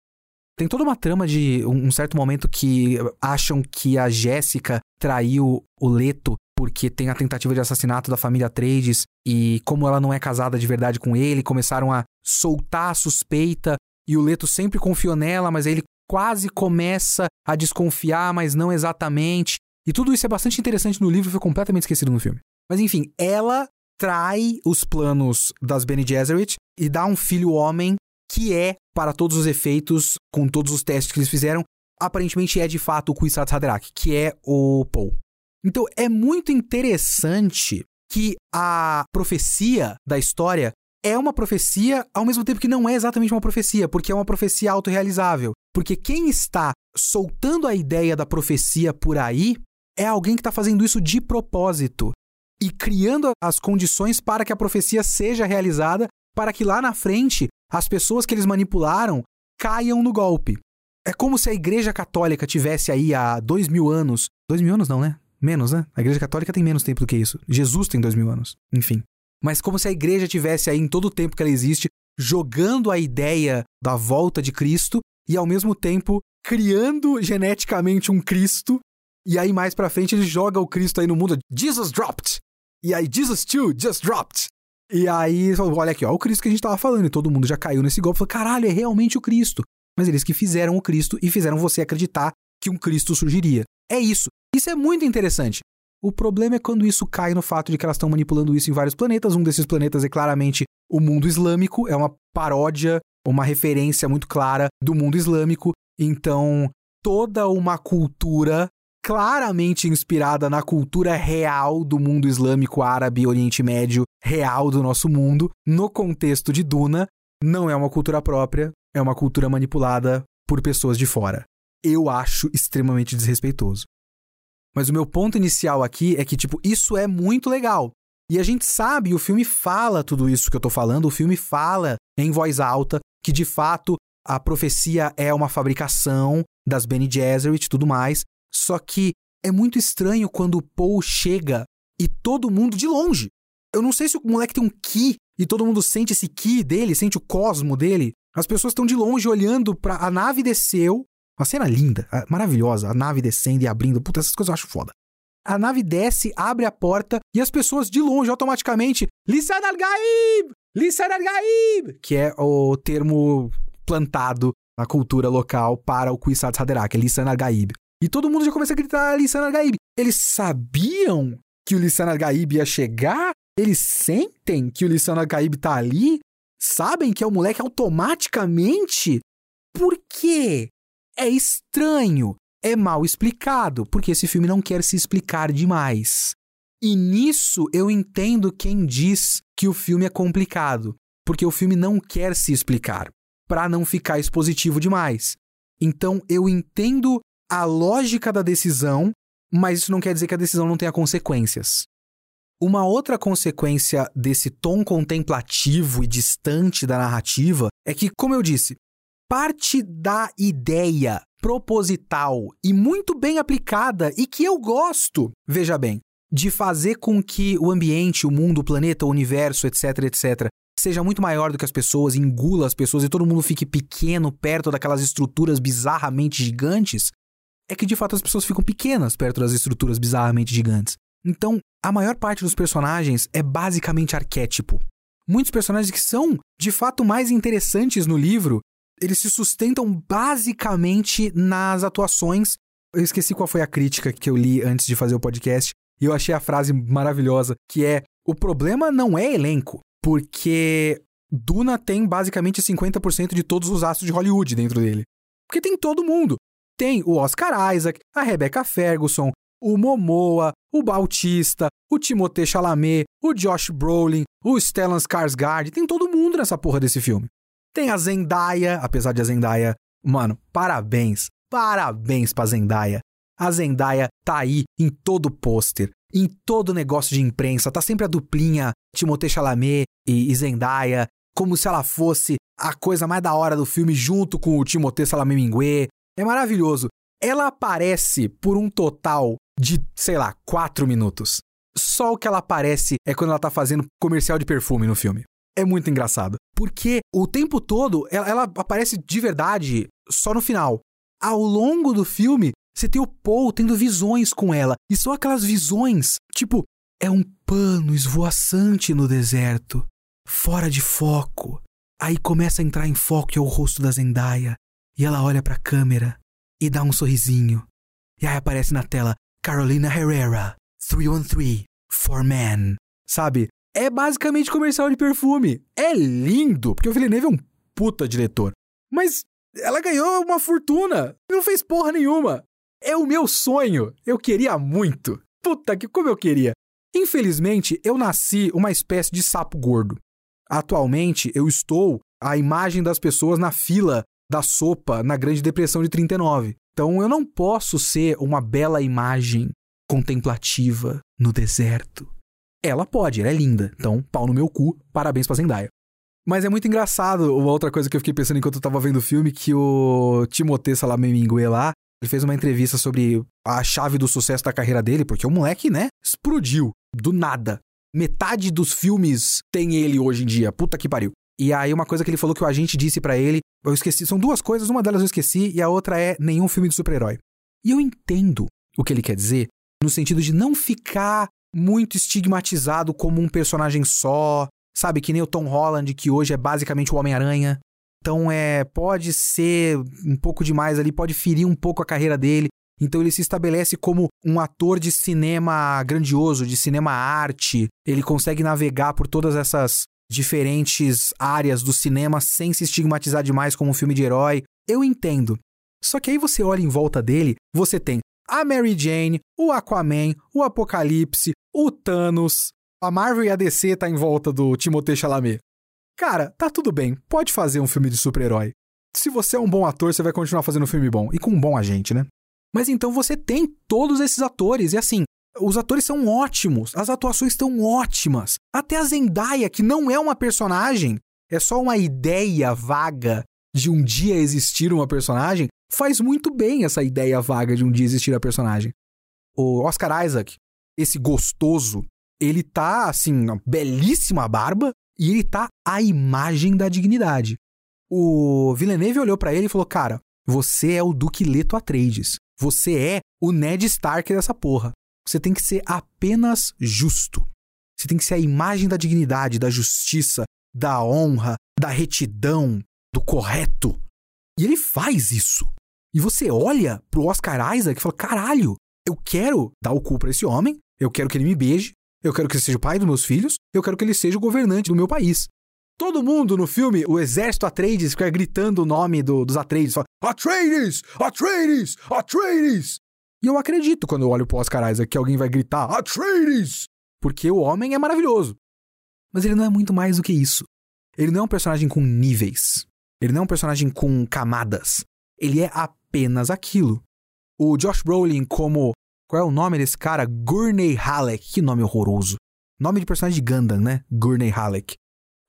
Tem toda uma trama de um certo momento que acham que a Jéssica traiu o Leto porque tem a tentativa de assassinato da família Trades e como ela não é casada de verdade com ele, começaram a soltar a suspeita e o Leto sempre confiou nela, mas ele quase começa a desconfiar, mas não exatamente. E tudo isso é bastante interessante no livro, foi completamente esquecido no filme. Mas enfim, ela trai os planos das Bene Gesserit e dá um filho homem que é, para todos os efeitos, com todos os testes que eles fizeram, aparentemente é de fato o Kwisatz Haderach, que é o Paul. Então é muito interessante que a profecia da história é uma profecia ao mesmo tempo que não é exatamente uma profecia, porque é uma profecia autorrealizável. Porque quem está soltando a ideia da profecia por aí é alguém que está fazendo isso de propósito e criando as condições para que a profecia seja realizada, para que lá na frente as pessoas que eles manipularam caiam no golpe. É como se a Igreja Católica tivesse aí há dois mil anos. Dois mil anos não, né? Menos, né? A Igreja Católica tem menos tempo do que isso. Jesus tem dois mil anos. Enfim. Mas como se a Igreja tivesse aí em todo o tempo que ela existe, jogando a ideia da volta de Cristo e ao mesmo tempo criando geneticamente um Cristo. E aí mais pra frente ele joga o Cristo aí no mundo. Jesus dropped! E aí Jesus too just dropped! E aí, olha aqui, ó, o Cristo que a gente tava falando, e todo mundo já caiu nesse golpe, falou, caralho, é realmente o Cristo. Mas eles que fizeram o Cristo e fizeram você acreditar que um Cristo surgiria. É isso. Isso é muito interessante. O problema é quando isso cai no fato de que elas estão manipulando isso em vários planetas. Um desses planetas é claramente o mundo islâmico, é uma paródia, uma referência muito clara do mundo islâmico. Então, toda uma cultura claramente inspirada na cultura real do mundo islâmico, árabe, Oriente Médio, real do nosso mundo, no contexto de Duna, não é uma cultura própria, é uma cultura manipulada por pessoas de fora. Eu acho extremamente desrespeitoso. Mas o meu ponto inicial aqui é que, tipo, isso é muito legal. E a gente sabe, o filme fala tudo isso que eu tô falando, o filme fala em voz alta que, de fato, a profecia é uma fabricação das Bene Gesserit e tudo mais, só que é muito estranho quando o Paul chega e todo mundo de longe. Eu não sei se o moleque tem um ki e todo mundo sente esse ki dele, sente o cosmo dele. As pessoas estão de longe olhando para a nave desceu. Uma cena linda, maravilhosa, a nave descendo e abrindo. Puta, essas coisas eu acho foda. A nave desce, abre a porta e as pessoas de longe automaticamente Lisan al-Gaib! Lisan al-Gaib! Que é o termo plantado na cultura local para o Kwisatz Haderach, é Lisan al-Gaib. E todo mundo já começa a gritar Lissan Gaib. Eles sabiam que o Lissan Gaib ia chegar? Eles sentem que o Lissan Gaib tá ali? Sabem que é o moleque automaticamente? Por quê? É estranho. É mal explicado, porque esse filme não quer se explicar demais. E nisso eu entendo quem diz que o filme é complicado, porque o filme não quer se explicar, para não ficar expositivo demais. Então eu entendo a lógica da decisão, mas isso não quer dizer que a decisão não tenha consequências. Uma outra consequência desse tom contemplativo e distante da narrativa é que, como eu disse, parte da ideia proposital e muito bem aplicada e que eu gosto, veja bem, de fazer com que o ambiente, o mundo, o planeta, o universo, etc, etc, seja muito maior do que as pessoas, engula as pessoas e todo mundo fique pequeno perto daquelas estruturas bizarramente gigantes, é que de fato as pessoas ficam pequenas perto das estruturas bizarramente gigantes. Então, a maior parte dos personagens é basicamente arquétipo. Muitos personagens que são de fato mais interessantes no livro, eles se sustentam basicamente nas atuações. Eu esqueci qual foi a crítica que eu li antes de fazer o podcast, e eu achei a frase maravilhosa, que é: "O problema não é elenco, porque Duna tem basicamente 50% de todos os astros de Hollywood dentro dele. Porque tem todo mundo. Tem o Oscar Isaac, a Rebecca Ferguson, o Momoa, o Bautista, o Timothée Chalamet, o Josh Brolin, o Stellan Skarsgård, tem todo mundo nessa porra desse filme. Tem a Zendaya, apesar de a Zendaya, mano, parabéns, parabéns pra Zendaya. A Zendaya tá aí em todo pôster, em todo negócio de imprensa, tá sempre a duplinha Timothée Chalamet e, Zendaya, como se ela fosse a coisa mais da hora do filme junto com o Timothée Chalamet Mingue, é maravilhoso. Ela aparece por um total de, sei lá, quatro minutos. Só o que ela aparece é quando ela tá fazendo comercial de perfume no filme. É muito engraçado. Porque o tempo todo ela, ela aparece de verdade só no final. Ao longo do filme, você tem o Paul tendo visões com ela. E são aquelas visões, tipo, é um pano esvoaçante no deserto, fora de foco. Aí começa a entrar em foco é o rosto da Zendaya. E ela olha pra câmera e dá um sorrisinho. E aí aparece na tela Carolina Herrera, 313, For Men. Sabe? É basicamente comercial de perfume. É lindo, porque o Villeneuve é um puta diretor. Mas ela ganhou uma fortuna. Não fez porra nenhuma. É o meu sonho. Eu queria muito. Puta que como eu queria. Infelizmente, eu nasci uma espécie de sapo gordo. Atualmente, eu estou a imagem das pessoas na fila da sopa na Grande Depressão de 39. Então eu não posso ser uma bela imagem contemplativa no deserto. Ela pode, ela é linda. Então, pau no meu cu, parabéns pra Zendaya. Mas é muito engraçado, uma outra coisa que eu fiquei pensando enquanto eu tava vendo o filme, que o Timothée Salamemingue lá, ele fez uma entrevista sobre a chave do sucesso da carreira dele, porque o moleque, né, explodiu do nada. Metade dos filmes tem ele hoje em dia. Puta que pariu. E aí uma coisa que ele falou que o agente disse para ele, eu esqueci, são duas coisas, uma delas eu esqueci e a outra é nenhum filme de super-herói. E eu entendo o que ele quer dizer, no sentido de não ficar muito estigmatizado como um personagem só, sabe, que nem o Tom Holland, que hoje é basicamente o Homem-Aranha. Então é, pode ser um pouco demais ali, pode ferir um pouco a carreira dele. Então ele se estabelece como um ator de cinema grandioso, de cinema arte. Ele consegue navegar por todas essas diferentes áreas do cinema sem se estigmatizar demais como um filme de herói. Eu entendo. Só que aí você olha em volta dele, você tem a Mary Jane, o Aquaman, o Apocalipse, o Thanos. A Marvel e a DC tá em volta do Timothée Chalamet. Cara, tá tudo bem, pode fazer um filme de super-herói. Se você é um bom ator, você vai continuar fazendo um filme bom. E com um bom agente, né? Mas então você tem todos esses atores, e assim, os atores são ótimos, as atuações estão ótimas. Até a Zendaya, que não é uma personagem, é só uma ideia vaga de um dia existir uma personagem, faz muito bem essa ideia vaga de um dia existir a personagem. O Oscar Isaac, esse gostoso, ele tá assim, belíssima barba e ele tá a imagem da dignidade. O Villeneuve olhou para ele e falou: "Cara, você é o Duque Leto Atreides. Você é o Ned Stark dessa porra. Você tem que ser apenas justo. Você tem que ser a imagem da dignidade, da justiça, da honra, da retidão, do correto. E ele faz isso. E você olha pro Oscar Isaac e fala: caralho, eu quero dar o cu pra esse homem, eu quero que ele me beije, eu quero que ele seja o pai dos meus filhos, eu quero que ele seja o governante do meu país. Todo mundo no filme, o exército Atreides, fica gritando o nome do, dos Atreides, fala: Atreides! Atreides! Atreides! E eu acredito quando eu olho pro Oscar Isaac que alguém vai gritar Atreides! Porque o homem é maravilhoso. Mas ele não é muito mais do que isso. Ele não é um personagem com níveis. Ele não é um personagem com camadas. Ele é apenas aquilo. O Josh Brolin como... Qual é o nome desse cara? Gurney Halleck. Que nome horroroso. Nome de personagem de Gundam, né? Gurney Halleck.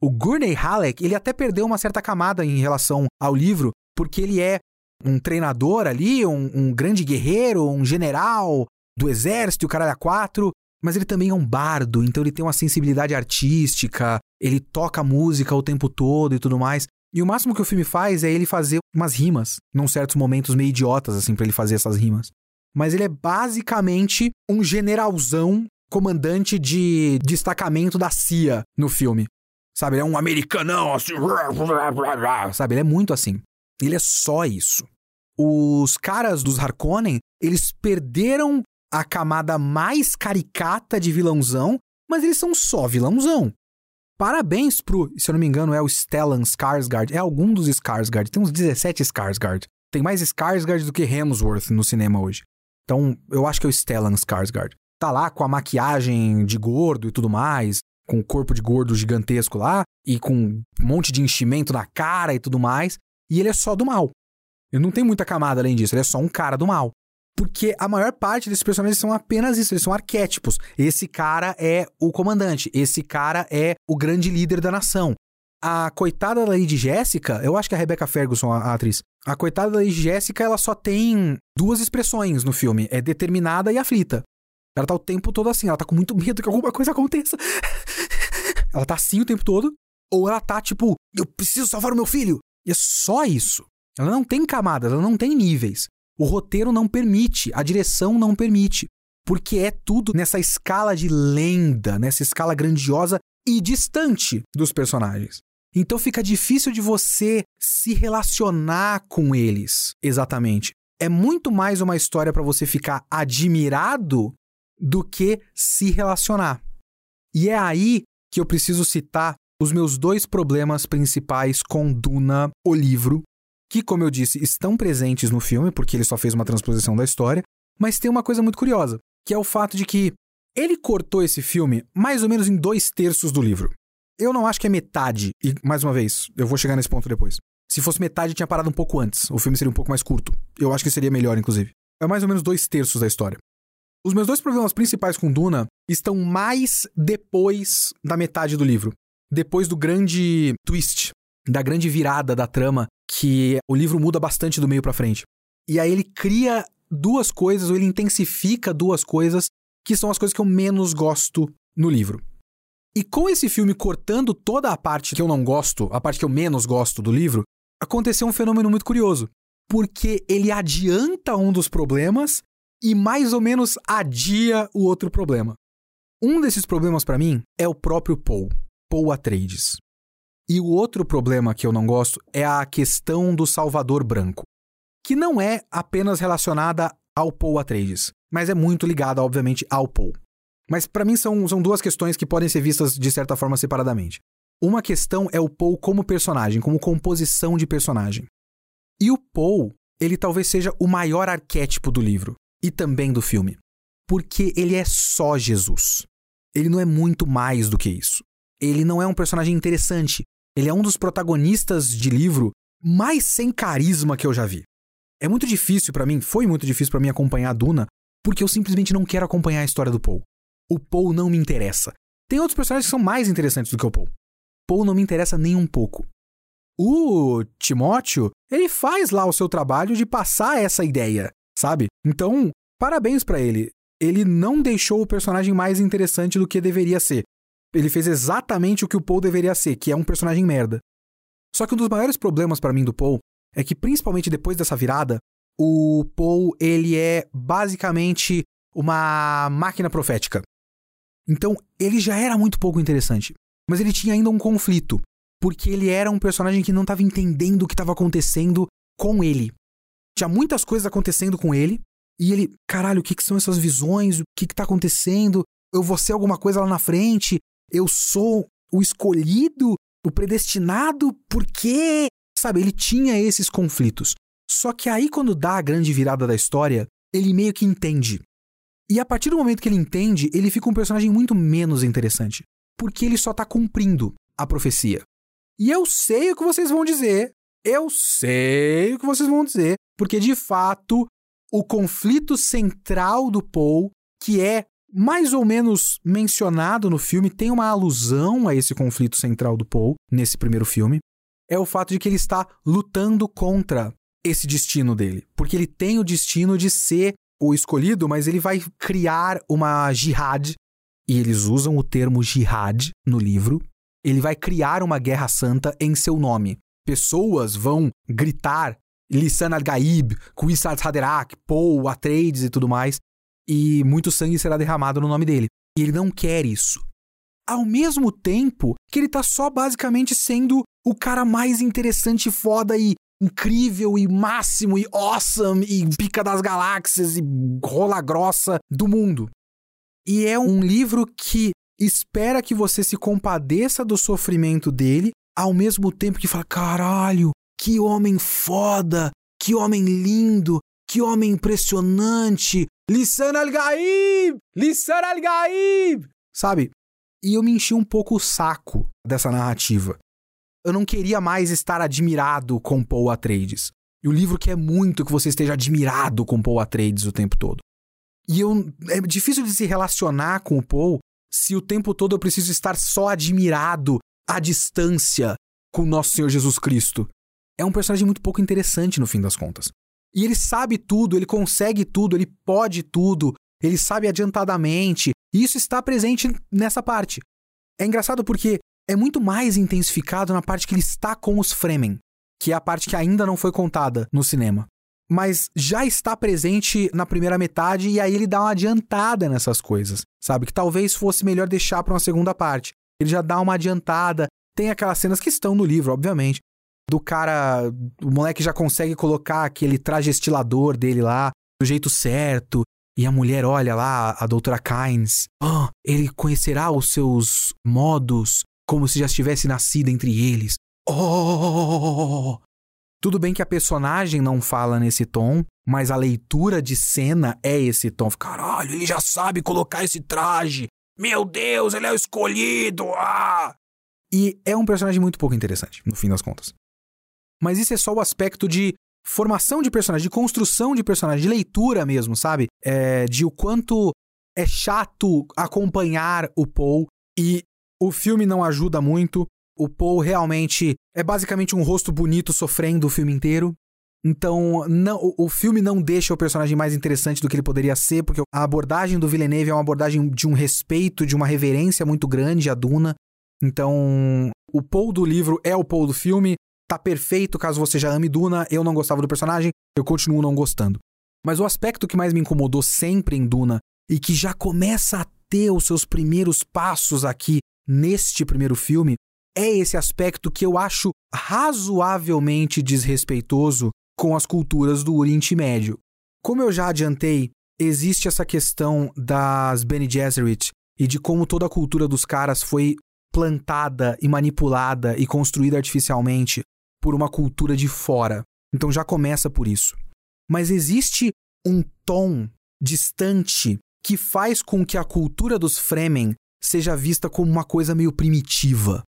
O Gurney Halleck, ele até perdeu uma certa camada em relação ao livro, porque ele é um treinador ali, um, um grande guerreiro, um general do exército, o caralho a quatro, mas ele também é um bardo, então ele tem uma sensibilidade artística, ele toca música o tempo todo e tudo mais. E o máximo que o filme faz é ele fazer umas rimas, num certos momentos meio idiotas, assim, para ele fazer essas rimas. Mas ele é basicamente um generalzão, comandante de destacamento da CIA no filme. Sabe, ele é um americanão, assim. Sabe, ele é muito assim. Ele é só isso. Os caras dos Harkonnen, eles perderam a camada mais caricata de vilãozão, mas eles são só vilãozão. Parabéns pro, se eu não me engano, é o Stellan Skarsgård. É algum dos Skarsgård. Tem uns 17 Skarsgård. Tem mais Skarsgård do que Hemsworth no cinema hoje. Então, eu acho que é o Stellan Skarsgård. Tá lá com a maquiagem de gordo e tudo mais, com o corpo de gordo gigantesco lá, e com um monte de enchimento na cara e tudo mais. E ele é só do mal. Ele não tem muita camada além disso, ele é só um cara do mal. Porque a maior parte desses personagens são apenas isso, eles são arquétipos. Esse cara é o comandante, esse cara é o grande líder da nação. A coitada da Lady Jéssica, eu acho que é a Rebecca Ferguson, a, a atriz. A coitada da Lady Jéssica, ela só tem duas expressões no filme: é determinada e aflita. Ela tá o tempo todo assim, ela tá com muito medo que alguma coisa aconteça. ela tá assim o tempo todo. ou ela tá tipo, eu preciso salvar o meu filho. E é só isso. Ela não tem camadas, ela não tem níveis. O roteiro não permite, a direção não permite. Porque é tudo nessa escala de lenda, nessa escala grandiosa e distante dos personagens. Então fica difícil de você se relacionar com eles exatamente. É muito mais uma história para você ficar admirado do que se relacionar. E é aí que eu preciso citar os meus dois problemas principais com Duna, o livro, que, como eu disse, estão presentes no filme, porque ele só fez uma transposição da história, mas tem uma coisa muito curiosa, que é o fato de que ele cortou esse filme mais ou menos em dois terços do livro. Eu não acho que é metade, e mais uma vez, eu vou chegar nesse ponto depois. Se fosse metade, tinha parado um pouco antes. O filme seria um pouco mais curto. Eu acho que seria melhor, inclusive. É mais ou menos dois terços da história. Os meus dois problemas principais com Duna estão mais depois da metade do livro. Depois do grande twist, da grande virada da trama, que o livro muda bastante do meio para frente. E aí ele cria duas coisas, ou ele intensifica duas coisas, que são as coisas que eu menos gosto no livro. E com esse filme cortando toda a parte que eu não gosto, a parte que eu menos gosto do livro, aconteceu um fenômeno muito curioso. Porque ele adianta um dos problemas e mais ou menos adia o outro problema. Um desses problemas para mim é o próprio Paul, Paul Atreides. E o outro problema que eu não gosto é a questão do Salvador Branco, que não é apenas relacionada ao Paul Atreides, mas é muito ligada, obviamente, ao Paul. Mas para mim são, são duas questões que podem ser vistas de certa forma separadamente. Uma questão é o Paul como personagem, como composição de personagem. E o Paul, ele talvez seja o maior arquétipo do livro e também do filme, porque ele é só Jesus. Ele não é muito mais do que isso. Ele não é um personagem interessante. Ele é um dos protagonistas de livro mais sem carisma que eu já vi. É muito difícil para mim, foi muito difícil para mim acompanhar a Duna, porque eu simplesmente não quero acompanhar a história do Paul o Paul não me interessa. Tem outros personagens que são mais interessantes do que o Paul. Paul não me interessa nem um pouco. O Timóteo, ele faz lá o seu trabalho de passar essa ideia, sabe? Então, parabéns para ele. Ele não deixou o personagem mais interessante do que deveria ser. Ele fez exatamente o que o Paul deveria ser, que é um personagem merda. Só que um dos maiores problemas para mim do Paul é que principalmente depois dessa virada, o Paul ele é basicamente uma máquina profética. Então, ele já era muito pouco interessante. Mas ele tinha ainda um conflito, porque ele era um personagem que não estava entendendo o que estava acontecendo com ele. Tinha muitas coisas acontecendo com ele, e ele, caralho, o que, que são essas visões? O que, que tá acontecendo? Eu vou ser alguma coisa lá na frente? Eu sou o escolhido, o predestinado? Por quê? Sabe, ele tinha esses conflitos. Só que aí, quando dá a grande virada da história, ele meio que entende. E a partir do momento que ele entende, ele fica um personagem muito menos interessante. Porque ele só tá cumprindo a profecia. E eu sei o que vocês vão dizer. Eu sei o que vocês vão dizer. Porque de fato, o conflito central do Paul, que é mais ou menos mencionado no filme, tem uma alusão a esse conflito central do Paul nesse primeiro filme, é o fato de que ele está lutando contra esse destino dele. Porque ele tem o destino de ser o escolhido, mas ele vai criar uma jihad, e eles usam o termo jihad no livro. Ele vai criar uma guerra santa em seu nome. Pessoas vão gritar Lisan al-Gaib, Quisat Haderach, Paul, Atreides e tudo mais, e muito sangue será derramado no nome dele. E ele não quer isso. Ao mesmo tempo que ele tá só basicamente sendo o cara mais interessante, foda e incrível e máximo e awesome e pica das galáxias e rola grossa do mundo. E é um livro que espera que você se compadeça do sofrimento dele, ao mesmo tempo que fala: caralho, que homem foda, que homem lindo, que homem impressionante. Lissan al-Gaib! Lissan al-Gaib! Sabe? E eu me enchi um pouco o saco dessa narrativa eu não queria mais estar admirado com Paul Atreides. E o livro quer muito que você esteja admirado com Paul Atreides o tempo todo. E eu, é difícil de se relacionar com o Paul se o tempo todo eu preciso estar só admirado à distância com o nosso Senhor Jesus Cristo. É um personagem muito pouco interessante no fim das contas. E ele sabe tudo, ele consegue tudo, ele pode tudo, ele sabe adiantadamente. E isso está presente nessa parte. É engraçado porque é muito mais intensificado na parte que ele está com os Fremen, que é a parte que ainda não foi contada no cinema. Mas já está presente na primeira metade e aí ele dá uma adiantada nessas coisas, sabe? Que talvez fosse melhor deixar para uma segunda parte. Ele já dá uma adiantada. Tem aquelas cenas que estão no livro, obviamente, do cara, o moleque já consegue colocar aquele traje estilador dele lá do jeito certo. E a mulher olha lá, a doutora Kynes. Oh, ele conhecerá os seus modos como se já estivesse nascido entre eles. Oh! Tudo bem que a personagem não fala nesse tom, mas a leitura de cena é esse tom. Caralho, ele já sabe colocar esse traje. Meu Deus, ele é o escolhido. Ah! E é um personagem muito pouco interessante, no fim das contas. Mas isso é só o aspecto de formação de personagem, de construção de personagem, de leitura mesmo, sabe? É, de o quanto é chato acompanhar o Paul e o filme não ajuda muito. O Paul realmente é basicamente um rosto bonito sofrendo o filme inteiro. Então, não, o, o filme não deixa o personagem mais interessante do que ele poderia ser, porque a abordagem do Villeneuve é uma abordagem de um respeito, de uma reverência muito grande à Duna. Então, o Paul do livro é o Paul do filme, tá perfeito caso você já ame Duna. Eu não gostava do personagem, eu continuo não gostando. Mas o aspecto que mais me incomodou sempre em Duna e que já começa a ter os seus primeiros passos aqui neste primeiro filme é esse aspecto que eu acho razoavelmente desrespeitoso com as culturas do Oriente Médio. Como eu já adiantei, existe essa questão das Bene Gesserit e de como toda a cultura dos caras foi plantada e manipulada e construída artificialmente por uma cultura de fora. Então já começa por isso. Mas existe um tom distante que faz com que a cultura dos Fremen seja vista como uma coisa meio primitiva.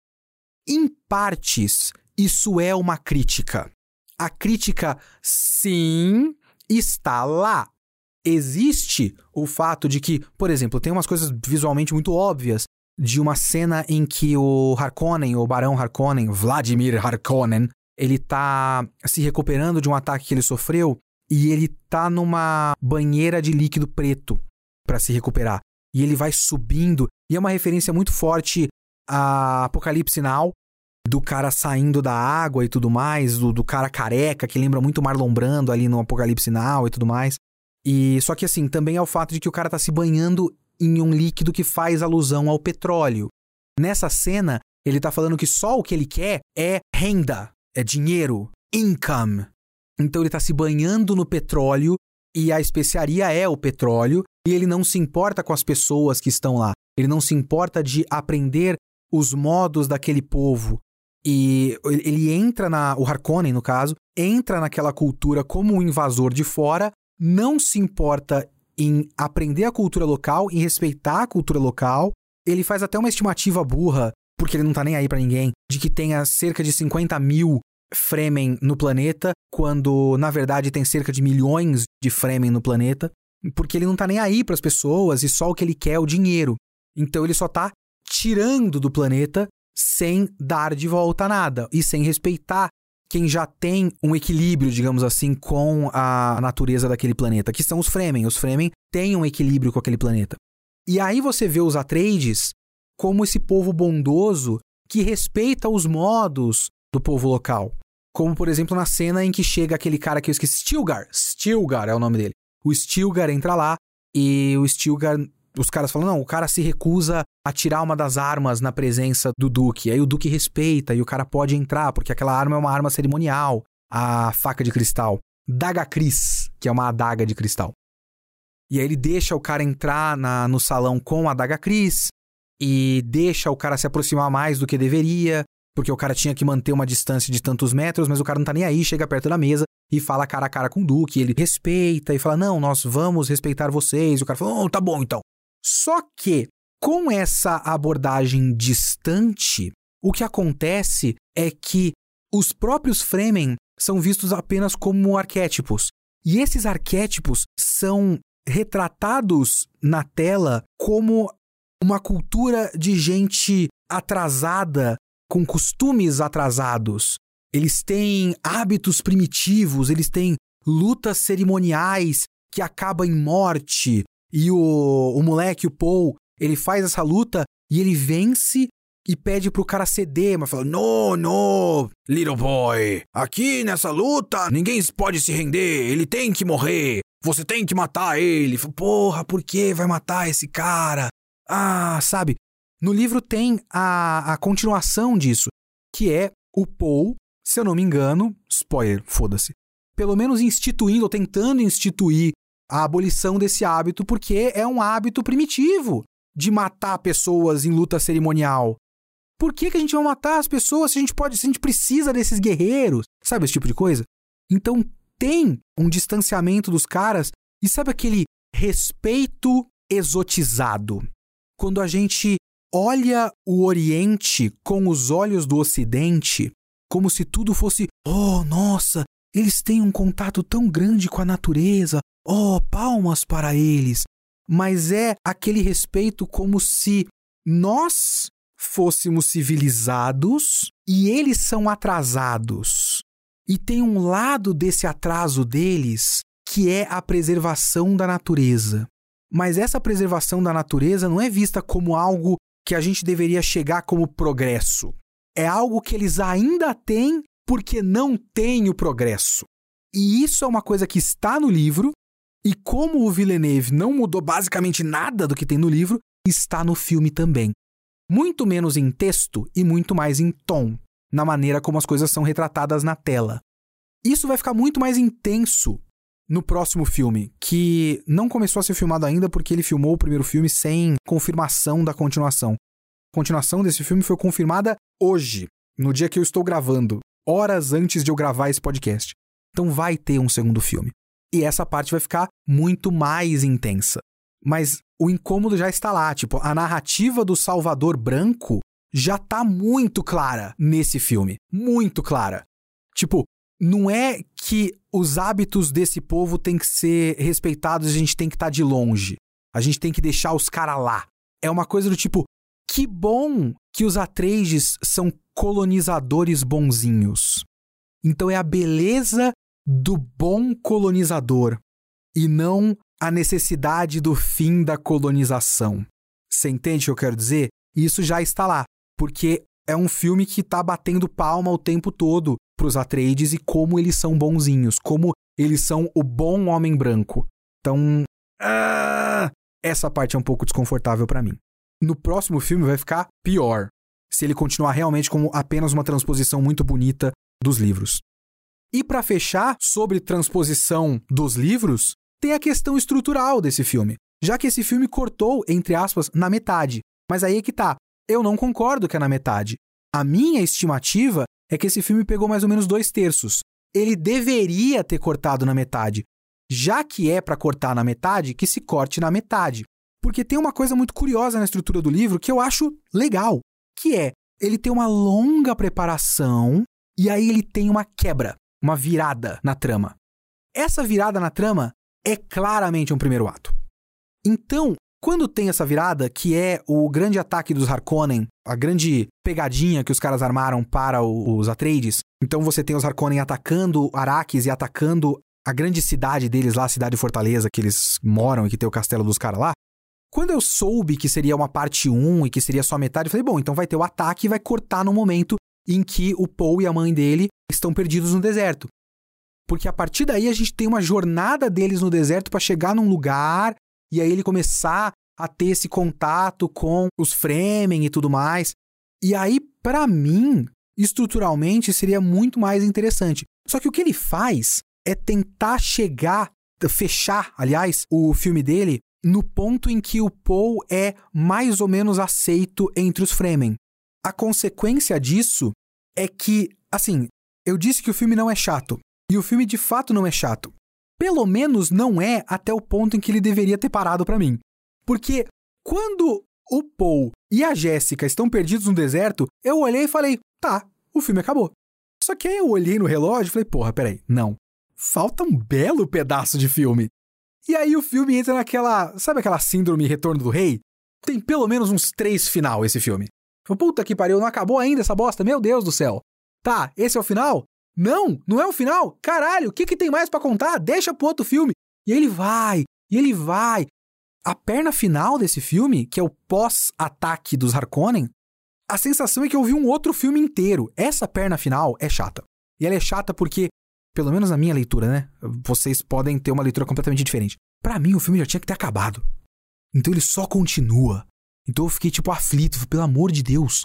Em partes, isso é uma crítica. A crítica, sim, está lá. Existe o fato de que, por exemplo, tem umas coisas visualmente muito óbvias de uma cena em que o Harkonnen, o Barão Harkonnen, Vladimir Harkonnen, ele tá se recuperando de um ataque que ele sofreu e ele tá numa banheira de líquido preto para se recuperar. E ele vai subindo, e é uma referência muito forte a Apocalipse Now, do cara saindo da água e tudo mais, do, do cara careca, que lembra muito Marlon Brando ali no Apocalipse Now e tudo mais. E só que assim, também é o fato de que o cara tá se banhando em um líquido que faz alusão ao petróleo. Nessa cena, ele tá falando que só o que ele quer é renda, é dinheiro, income. Então ele está se banhando no petróleo e a especiaria é o petróleo e ele não se importa com as pessoas que estão lá. Ele não se importa de aprender os modos daquele povo. E ele entra na. O Harkonnen, no caso, entra naquela cultura como um invasor de fora, não se importa em aprender a cultura local, em respeitar a cultura local. Ele faz até uma estimativa burra, porque ele não tá nem aí para ninguém, de que tenha cerca de 50 mil Fremen no planeta, quando na verdade tem cerca de milhões de Fremen no planeta, porque ele não tá nem aí para as pessoas e só o que ele quer é o dinheiro. Então ele só tá tirando do planeta sem dar de volta nada e sem respeitar quem já tem um equilíbrio, digamos assim, com a natureza daquele planeta, que são os Fremen. Os Fremen têm um equilíbrio com aquele planeta. E aí você vê os Atreides como esse povo bondoso que respeita os modos do povo local. Como, por exemplo, na cena em que chega aquele cara que eu esqueci, Stilgar. Stilgar é o nome dele. O Stilgar entra lá e o Stilgar. Os caras falam, não, o cara se recusa a tirar uma das armas na presença do Duque. Aí o Duque respeita e o cara pode entrar, porque aquela arma é uma arma cerimonial, a faca de cristal. Daga Cris, que é uma adaga de cristal. E aí ele deixa o cara entrar na, no salão com a adaga Cris e deixa o cara se aproximar mais do que deveria porque o cara tinha que manter uma distância de tantos metros, mas o cara não tá nem aí, chega perto da mesa e fala cara a cara com o Duque, ele respeita e fala: "Não, nós vamos respeitar vocês". E o cara fala: "Oh, tá bom então". Só que com essa abordagem distante, o que acontece é que os próprios Fremen são vistos apenas como arquétipos. E esses arquétipos são retratados na tela como uma cultura de gente atrasada com costumes atrasados. Eles têm hábitos primitivos, eles têm lutas cerimoniais que acabam em morte. E o, o moleque, o Paul, ele faz essa luta e ele vence e pede pro cara ceder, mas fala: No, no, little boy, aqui nessa luta ninguém pode se render, ele tem que morrer, você tem que matar ele. Porra, por que vai matar esse cara? Ah, sabe? No livro tem a, a continuação disso, que é o Paul, se eu não me engano, spoiler, foda-se, pelo menos instituindo ou tentando instituir a abolição desse hábito, porque é um hábito primitivo de matar pessoas em luta cerimonial. Por que, que a gente vai matar as pessoas se a gente pode, se a gente precisa desses guerreiros? Sabe esse tipo de coisa? Então tem um distanciamento dos caras e sabe aquele respeito exotizado? Quando a gente olha o Oriente com os olhos do Ocidente, como se tudo fosse, oh, nossa, eles têm um contato tão grande com a natureza, oh, palmas para eles. Mas é aquele respeito como se nós fôssemos civilizados e eles são atrasados. E tem um lado desse atraso deles que é a preservação da natureza. Mas essa preservação da natureza não é vista como algo que a gente deveria chegar como progresso. É algo que eles ainda têm porque não tem o progresso. E isso é uma coisa que está no livro, e como o Villeneuve não mudou basicamente nada do que tem no livro, está no filme também muito menos em texto e muito mais em tom, na maneira como as coisas são retratadas na tela. Isso vai ficar muito mais intenso no próximo filme, que não começou a ser filmado ainda porque ele filmou o primeiro filme sem confirmação da continuação. A continuação desse filme foi confirmada hoje, no dia que eu estou gravando, horas antes de eu gravar esse podcast. Então vai ter um segundo filme. E essa parte vai ficar muito mais intensa. Mas o incômodo já está lá. Tipo, a narrativa do Salvador Branco já tá muito clara nesse filme. Muito clara. Tipo, não é que os hábitos desse povo têm que ser respeitados a gente tem que estar tá de longe. A gente tem que deixar os caras lá. É uma coisa do tipo, que bom que os Atreides são colonizadores bonzinhos. Então é a beleza do bom colonizador e não a necessidade do fim da colonização. Você entende o que eu quero dizer? Isso já está lá, porque é um filme que está batendo palma o tempo todo para os Atreides e como eles são bonzinhos, como eles são o bom homem branco. Então, ah, essa parte é um pouco desconfortável para mim. No próximo filme vai ficar pior, se ele continuar realmente como apenas uma transposição muito bonita dos livros. E para fechar sobre transposição dos livros, tem a questão estrutural desse filme, já que esse filme cortou, entre aspas, na metade. Mas aí é que tá. Eu não concordo que é na metade. A minha estimativa é que esse filme pegou mais ou menos dois terços. Ele deveria ter cortado na metade. Já que é para cortar na metade, que se corte na metade. Porque tem uma coisa muito curiosa na estrutura do livro que eu acho legal, que é ele tem uma longa preparação e aí ele tem uma quebra, uma virada na trama. Essa virada na trama é claramente um primeiro ato. Então, quando tem essa virada, que é o grande ataque dos Harkonnen, a grande pegadinha que os caras armaram para os Atreides, então você tem os Harkonnen atacando Arrakis e atacando a grande cidade deles lá, a cidade Fortaleza, que eles moram e que tem o castelo dos caras lá. Quando eu soube que seria uma parte 1 e que seria só metade, eu falei, bom, então vai ter o ataque e vai cortar no momento em que o Paul e a mãe dele estão perdidos no deserto. Porque a partir daí a gente tem uma jornada deles no deserto para chegar num lugar e aí ele começar a ter esse contato com os Fremen e tudo mais. E aí, para mim, estruturalmente seria muito mais interessante. Só que o que ele faz é tentar chegar, fechar, aliás, o filme dele no ponto em que o Paul é mais ou menos aceito entre os Fremen. A consequência disso é que, assim, eu disse que o filme não é chato. E o filme de fato não é chato. Pelo menos não é até o ponto em que ele deveria ter parado para mim. Porque quando o Paul e a Jéssica estão perdidos no deserto, eu olhei e falei: tá, o filme acabou. Só que aí eu olhei no relógio e falei: porra, peraí, não. Falta um belo pedaço de filme. E aí o filme entra naquela. Sabe aquela síndrome Retorno do Rei? Tem pelo menos uns três final esse filme. Puta que pariu, não acabou ainda essa bosta? Meu Deus do céu. Tá, esse é o final? Não, não é o final. Caralho, o que, que tem mais para contar? Deixa pro outro filme. E ele vai, e ele vai. A perna final desse filme, que é o pós-ataque dos Harkonnen, a sensação é que eu vi um outro filme inteiro. Essa perna final é chata. E ela é chata porque, pelo menos na minha leitura, né? Vocês podem ter uma leitura completamente diferente. Para mim, o filme já tinha que ter acabado. Então ele só continua. Então eu fiquei tipo aflito, pelo amor de Deus.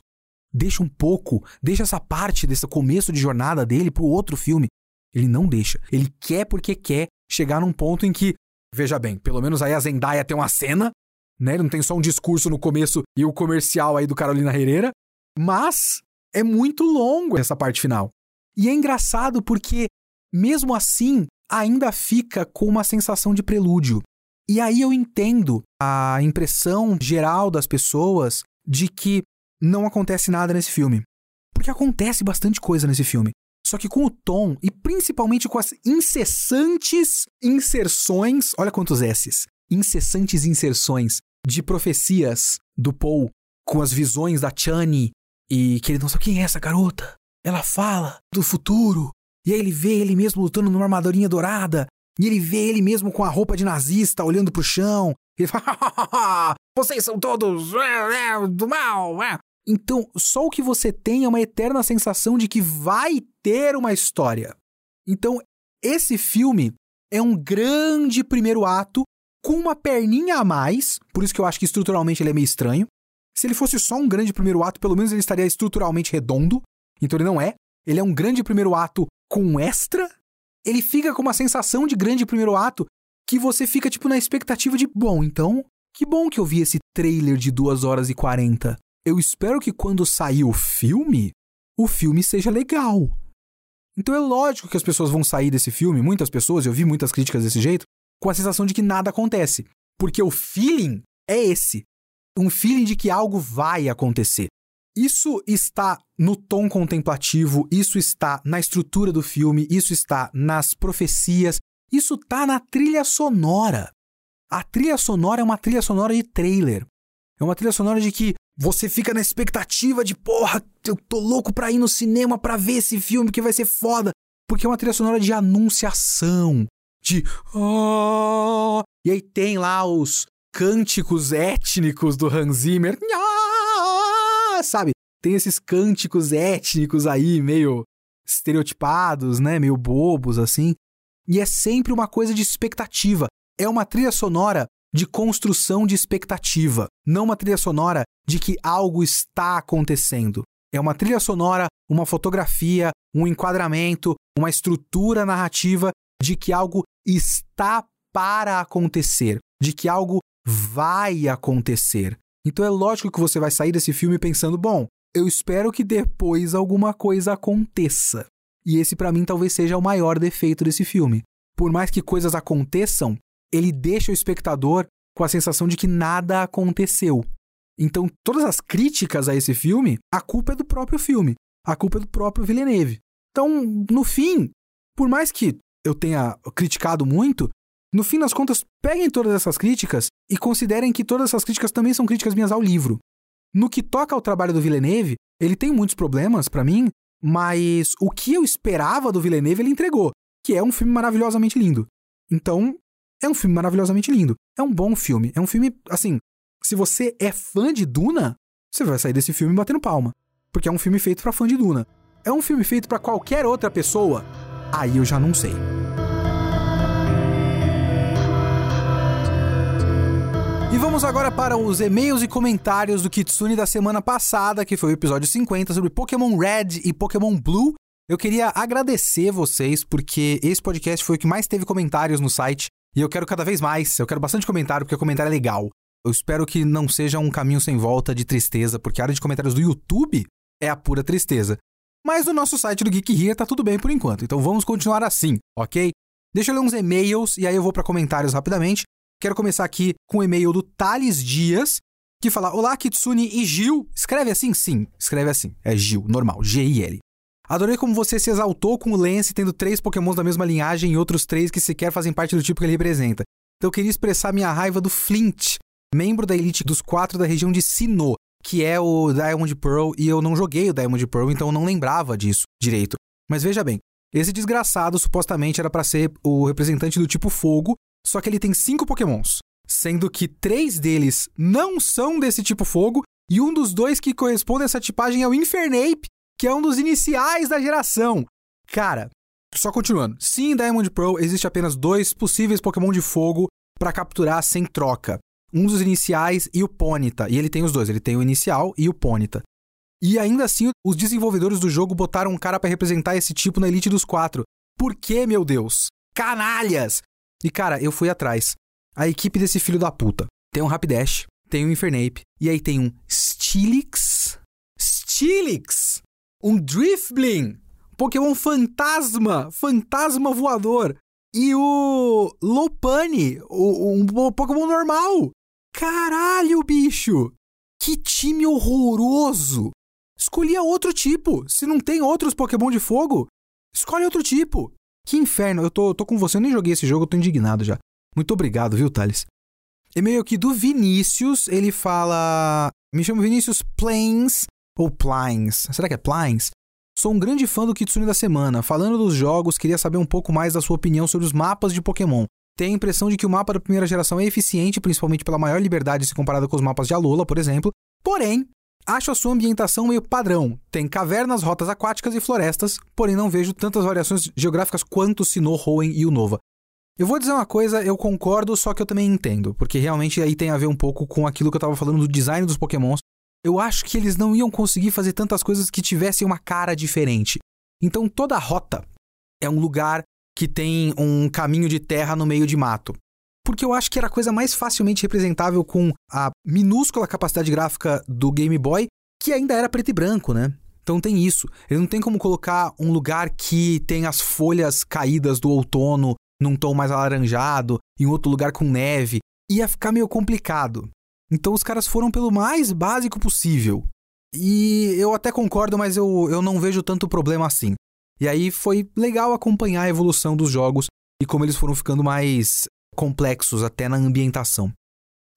Deixa um pouco, deixa essa parte desse começo de jornada dele pro outro filme. Ele não deixa. Ele quer porque quer chegar num ponto em que, veja bem, pelo menos aí a Zendaya tem uma cena, né? Ele não tem só um discurso no começo e o comercial aí do Carolina Herrera, mas é muito longo essa parte final. E é engraçado porque, mesmo assim, ainda fica com uma sensação de prelúdio. E aí eu entendo a impressão geral das pessoas de que não acontece nada nesse filme. Porque acontece bastante coisa nesse filme. Só que com o tom e principalmente com as incessantes inserções, olha quantos S's, incessantes inserções de profecias do Paul com as visões da Chani e que ele não sabe quem é essa garota. Ela fala do futuro. E aí ele vê ele mesmo lutando numa armadurinha dourada. E ele vê ele mesmo com a roupa de nazista olhando pro chão. Ele fala: Vocês são todos é, é, do mal. É. Então, só o que você tem é uma eterna sensação de que vai ter uma história. Então, esse filme é um grande primeiro ato com uma perninha a mais, por isso que eu acho que estruturalmente ele é meio estranho. Se ele fosse só um grande primeiro ato, pelo menos ele estaria estruturalmente redondo. Então ele não é. Ele é um grande primeiro ato com extra. Ele fica com uma sensação de grande primeiro ato que você fica, tipo, na expectativa de, bom, então, que bom que eu vi esse trailer de 2 horas e 40. Eu espero que quando sair o filme, o filme seja legal. Então é lógico que as pessoas vão sair desse filme, muitas pessoas, eu vi muitas críticas desse jeito, com a sensação de que nada acontece. Porque o feeling é esse um feeling de que algo vai acontecer. Isso está no tom contemplativo, isso está na estrutura do filme, isso está nas profecias, isso está na trilha sonora. A trilha sonora é uma trilha sonora de trailer. É uma trilha sonora de que você fica na expectativa de, porra, eu tô louco pra ir no cinema pra ver esse filme que vai ser foda. Porque é uma trilha sonora de anunciação. De. Oh! E aí tem lá os, cânticos étnicos do Hans Zimmer. Sabe? Tem esses cânticos étnicos aí, meio estereotipados, né? Meio bobos, assim. E é sempre uma coisa de expectativa. É uma trilha sonora de construção de expectativa, não uma trilha sonora de que algo está acontecendo. É uma trilha sonora, uma fotografia, um enquadramento, uma estrutura narrativa de que algo está para acontecer, de que algo vai acontecer. Então é lógico que você vai sair desse filme pensando: bom, eu espero que depois alguma coisa aconteça. E esse para mim talvez seja o maior defeito desse filme. Por mais que coisas aconteçam, ele deixa o espectador com a sensação de que nada aconteceu. Então, todas as críticas a esse filme, a culpa é do próprio filme, a culpa é do próprio Villeneuve. Então, no fim, por mais que eu tenha criticado muito, no fim das contas, peguem todas essas críticas e considerem que todas essas críticas também são críticas minhas ao livro. No que toca ao trabalho do Villeneuve, ele tem muitos problemas para mim, mas o que eu esperava do Villeneuve ele entregou, que é um filme maravilhosamente lindo. Então, é um filme maravilhosamente lindo. É um bom filme. É um filme, assim, se você é fã de Duna, você vai sair desse filme batendo palma, porque é um filme feito para fã de Duna. É um filme feito para qualquer outra pessoa? Aí eu já não sei. E vamos agora para os e-mails e comentários do Kitsune da semana passada, que foi o episódio 50 sobre Pokémon Red e Pokémon Blue. Eu queria agradecer vocês porque esse podcast foi o que mais teve comentários no site e eu quero cada vez mais. Eu quero bastante comentário porque o comentário é legal. Eu espero que não seja um caminho sem volta de tristeza, porque a área de comentários do YouTube é a pura tristeza. Mas no nosso site do Geek Here tá tudo bem por enquanto, então vamos continuar assim, ok? Deixa eu ler uns e-mails e aí eu vou para comentários rapidamente. Quero começar aqui com o e-mail do Thales Dias, que fala: Olá, Kitsune e Gil. Escreve assim? Sim, escreve assim. É Gil, normal, G-I-L. Adorei como você se exaltou com o Lance tendo três pokémons da mesma linhagem e outros três que sequer fazem parte do tipo que ele representa. Então eu queria expressar minha raiva do Flint, membro da elite dos quatro da região de Sinnoh, que é o Diamond Pearl, e eu não joguei o Diamond Pearl, então eu não lembrava disso direito. Mas veja bem, esse desgraçado supostamente era para ser o representante do tipo fogo, só que ele tem cinco pokémons, sendo que três deles não são desse tipo fogo E um dos dois que corresponde a essa tipagem é o Infernape, que é um dos iniciais da geração. Cara, só continuando. Sim, em Diamond Pro existe apenas dois possíveis Pokémon de fogo para capturar sem troca. Um dos iniciais e o Ponyta. E ele tem os dois, ele tem o inicial e o Ponyta. E ainda assim, os desenvolvedores do jogo botaram um cara para representar esse tipo na Elite dos Quatro. Por que, meu Deus? Canalhas! E cara, eu fui atrás. A equipe desse filho da puta tem um Rapidash, tem um Infernape, e aí tem um Steelix. Steelix! Um Drifblim! Pokémon fantasma! Fantasma voador! E o Lopani, o, um Pokémon normal! Caralho, bicho! Que time horroroso! Escolhia outro tipo. Se não tem outros Pokémon de fogo, escolhe outro tipo. Que inferno. Eu tô, tô com você, eu nem joguei esse jogo, eu tô indignado já. Muito obrigado, viu, Thales? E-mail aqui do Vinícius, ele fala. Me chamo Vinícius Plains ou Plines. Será que é Plines? Sou um grande fã do Kitsune da semana. Falando dos jogos, queria saber um pouco mais da sua opinião sobre os mapas de Pokémon. Tenho a impressão de que o mapa da primeira geração é eficiente, principalmente pela maior liberdade se comparado com os mapas de Alola, por exemplo. Porém, Acho a sua ambientação meio padrão. Tem cavernas, rotas aquáticas e florestas, porém não vejo tantas variações geográficas quanto Sinnoh, Hoenn e Unova. Eu vou dizer uma coisa, eu concordo, só que eu também entendo, porque realmente aí tem a ver um pouco com aquilo que eu tava falando do design dos Pokémons. Eu acho que eles não iam conseguir fazer tantas coisas que tivessem uma cara diferente. Então toda rota é um lugar que tem um caminho de terra no meio de mato porque eu acho que era a coisa mais facilmente representável com a minúscula capacidade gráfica do Game Boy, que ainda era preto e branco, né? Então tem isso. Ele não tem como colocar um lugar que tem as folhas caídas do outono num tom mais alaranjado, em outro lugar com neve. Ia ficar meio complicado. Então os caras foram pelo mais básico possível. E eu até concordo, mas eu, eu não vejo tanto problema assim. E aí foi legal acompanhar a evolução dos jogos e como eles foram ficando mais complexos até na ambientação.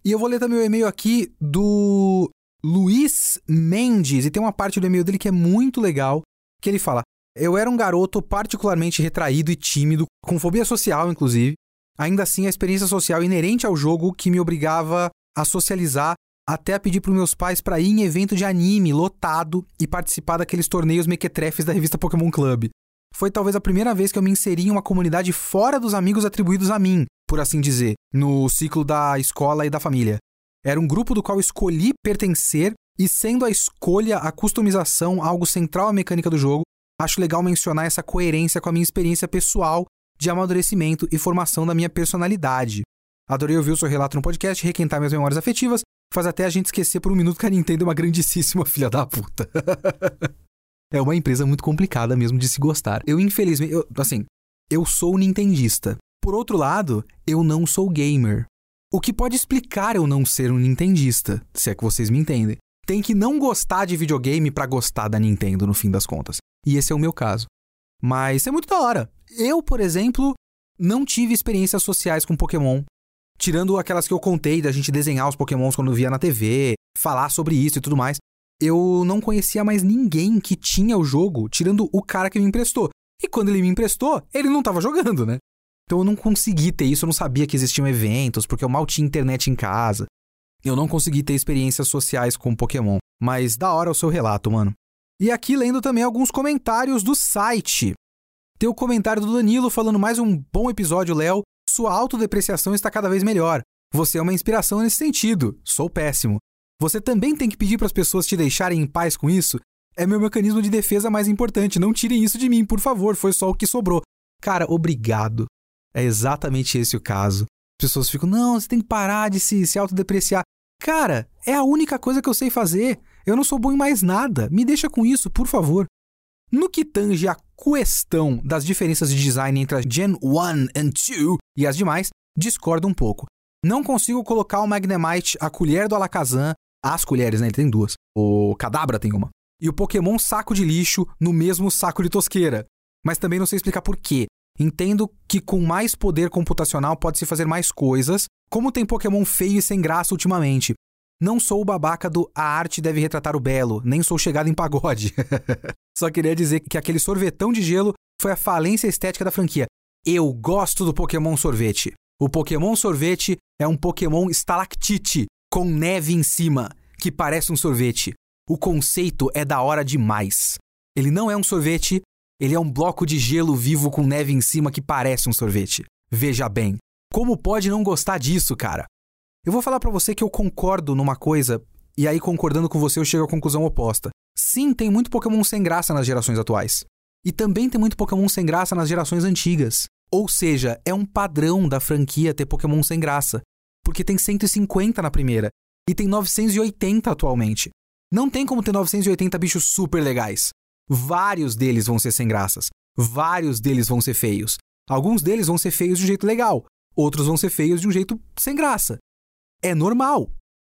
E eu vou ler também o e-mail aqui do Luiz Mendes, e tem uma parte do e-mail dele que é muito legal, que ele fala: Eu era um garoto particularmente retraído e tímido, com fobia social, inclusive. Ainda assim, a experiência social inerente ao jogo que me obrigava a socializar até a pedir para meus pais para ir em evento de anime lotado e participar daqueles torneios mequetrefes da revista Pokémon Club. Foi talvez a primeira vez que eu me inseri em uma comunidade fora dos amigos atribuídos a mim, por assim dizer, no ciclo da escola e da família. Era um grupo do qual escolhi pertencer e, sendo a escolha, a customização algo central à mecânica do jogo, acho legal mencionar essa coerência com a minha experiência pessoal de amadurecimento e formação da minha personalidade. Adorei ouvir o seu relato no podcast, requentar minhas memórias afetivas, faz até a gente esquecer por um minuto que a Nintendo é uma grandíssima filha da puta. é uma empresa muito complicada mesmo de se gostar. Eu, infelizmente, eu, assim, eu sou nintendista. Por outro lado, eu não sou gamer. O que pode explicar eu não ser um nintendista, se é que vocês me entendem. Tem que não gostar de videogame para gostar da Nintendo, no fim das contas. E esse é o meu caso. Mas é muito da hora. Eu, por exemplo, não tive experiências sociais com Pokémon. Tirando aquelas que eu contei da gente desenhar os Pokémons quando via na TV, falar sobre isso e tudo mais. Eu não conhecia mais ninguém que tinha o jogo, tirando o cara que me emprestou. E quando ele me emprestou, ele não estava jogando, né? Então eu não consegui ter isso, eu não sabia que existiam eventos, porque eu mal tinha internet em casa. Eu não consegui ter experiências sociais com Pokémon. Mas da hora o seu relato, mano. E aqui lendo também alguns comentários do site. Tem o comentário do Danilo falando mais um bom episódio, Léo. Sua autodepreciação está cada vez melhor. Você é uma inspiração nesse sentido. Sou péssimo. Você também tem que pedir para as pessoas te deixarem em paz com isso? É meu mecanismo de defesa mais importante. Não tirem isso de mim, por favor. Foi só o que sobrou. Cara, obrigado. É exatamente esse o caso. As pessoas ficam, não, você tem que parar de se, se autodepreciar. Cara, é a única coisa que eu sei fazer. Eu não sou bom em mais nada. Me deixa com isso, por favor. No que tange a questão das diferenças de design entre a Gen 1 e 2 e as demais, discordo um pouco. Não consigo colocar o Magnemite, a colher do Alakazam, as colheres, né? Ele tem duas. O Cadabra tem uma. E o Pokémon Saco de Lixo no mesmo saco de tosqueira. Mas também não sei explicar por quê. Entendo que com mais poder computacional pode-se fazer mais coisas, como tem Pokémon feio e sem graça ultimamente. Não sou o babaca do a arte deve retratar o belo, nem sou chegado em pagode. Só queria dizer que aquele sorvetão de gelo foi a falência estética da franquia. Eu gosto do Pokémon sorvete. O Pokémon sorvete é um Pokémon estalactite, com neve em cima, que parece um sorvete. O conceito é da hora demais. Ele não é um sorvete, ele é um bloco de gelo vivo com neve em cima que parece um sorvete. Veja bem, como pode não gostar disso, cara? Eu vou falar para você que eu concordo numa coisa e aí concordando com você eu chego à conclusão oposta. Sim, tem muito Pokémon sem graça nas gerações atuais. E também tem muito Pokémon sem graça nas gerações antigas. Ou seja, é um padrão da franquia ter Pokémon sem graça. Porque tem 150 na primeira e tem 980 atualmente. Não tem como ter 980 bichos super legais. Vários deles vão ser sem graças. Vários deles vão ser feios. Alguns deles vão ser feios de um jeito legal. Outros vão ser feios de um jeito sem graça. É normal.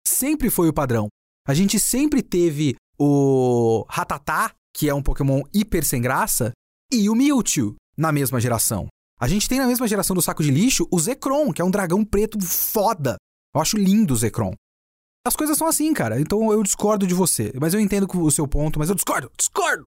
Sempre foi o padrão. A gente sempre teve o Ratatá, que é um Pokémon hiper sem graça, e o Mewtwo na mesma geração. A gente tem na mesma geração do saco de lixo o Zekrom, que é um dragão preto foda. Eu acho lindo o Zekrom. As coisas são assim, cara. Então eu discordo de você. Mas eu entendo o seu ponto, mas eu discordo, discordo!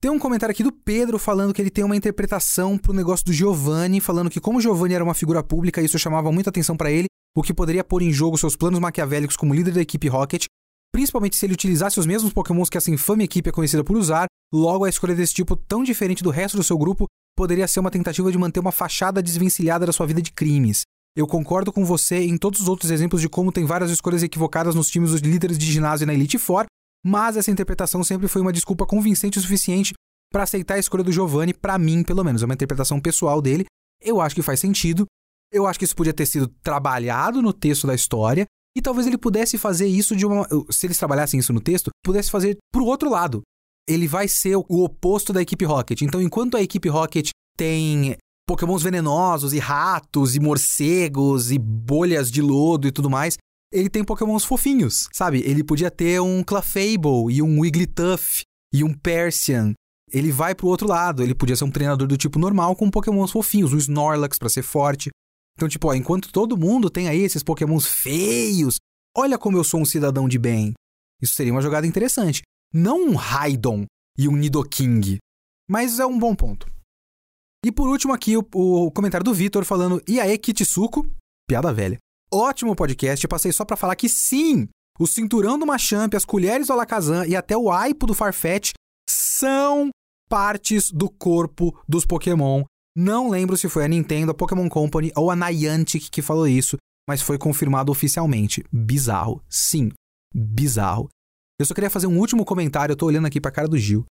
Tem um comentário aqui do Pedro falando que ele tem uma interpretação pro negócio do Giovanni, falando que como Giovanni era uma figura pública, isso chamava muita atenção para ele, o que poderia pôr em jogo seus planos maquiavélicos como líder da equipe Rocket, principalmente se ele utilizasse os mesmos pokémons que essa infame equipe é conhecida por usar, logo a escolha desse tipo tão diferente do resto do seu grupo poderia ser uma tentativa de manter uma fachada desvencilhada da sua vida de crimes. Eu concordo com você em todos os outros exemplos de como tem várias escolhas equivocadas nos times dos líderes de ginásio na Elite Four, mas essa interpretação sempre foi uma desculpa convincente o suficiente para aceitar a escolha do Giovanni, para mim, pelo menos. É uma interpretação pessoal dele. Eu acho que faz sentido. Eu acho que isso podia ter sido trabalhado no texto da história. E talvez ele pudesse fazer isso de uma. Se eles trabalhassem isso no texto, pudesse fazer pro outro lado. Ele vai ser o oposto da equipe Rocket. Então, enquanto a equipe Rocket tem pokémons venenosos e ratos e morcegos e bolhas de lodo e tudo mais, ele tem pokémons fofinhos, sabe? Ele podia ter um Clefable e um Wigglytuff e um Persian. Ele vai pro outro lado, ele podia ser um treinador do tipo normal com pokémons fofinhos, um Snorlax para ser forte. Então, tipo, ó, enquanto todo mundo tem aí esses pokémons feios, olha como eu sou um cidadão de bem. Isso seria uma jogada interessante. Não um Raidon e um Nidoking. Mas é um bom ponto. E por último aqui o, o comentário do Vitor falando: E aí, Kitsuko? Piada velha. Ótimo podcast, eu passei só para falar que sim, o cinturão do Machamp, as colheres do Alakazam e até o aipo do Farfetch são partes do corpo dos Pokémon. Não lembro se foi a Nintendo, a Pokémon Company ou a Niantic que falou isso, mas foi confirmado oficialmente. Bizarro. Sim, bizarro. Eu só queria fazer um último comentário, eu tô olhando aqui pra cara do Gil.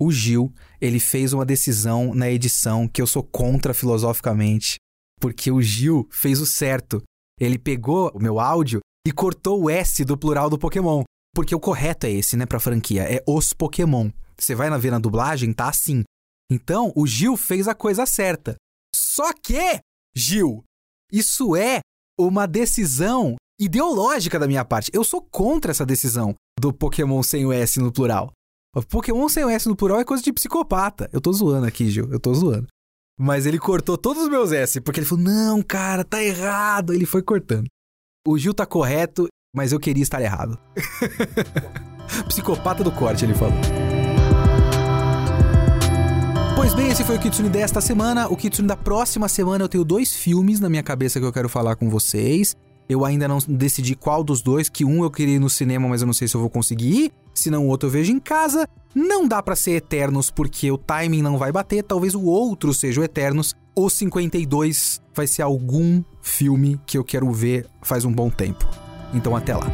O Gil, ele fez uma decisão na edição que eu sou contra filosoficamente, porque o Gil fez o certo. Ele pegou o meu áudio e cortou o S do plural do Pokémon. Porque o correto é esse, né, pra franquia. É os Pokémon. Você vai na ver na dublagem, tá assim. Então, o Gil fez a coisa certa. Só que, Gil, isso é uma decisão ideológica da minha parte. Eu sou contra essa decisão do Pokémon sem o S no plural. Pokémon sem o S no plural é coisa de psicopata. Eu tô zoando aqui, Gil. Eu tô zoando. Mas ele cortou todos os meus S, porque ele falou: não, cara, tá errado. Ele foi cortando. O Gil tá correto, mas eu queria estar errado. Psicopata do corte, ele falou. Pois bem, esse foi o Kitsune desta semana. O Kitsune da próxima semana eu tenho dois filmes na minha cabeça que eu quero falar com vocês. Eu ainda não decidi qual dos dois, que um eu queria ir no cinema, mas eu não sei se eu vou conseguir ir. Se não, o outro eu vejo em casa. Não dá para ser Eternos porque o timing não vai bater. Talvez o outro seja o Eternos. O 52 vai ser algum filme que eu quero ver faz um bom tempo. Então até lá.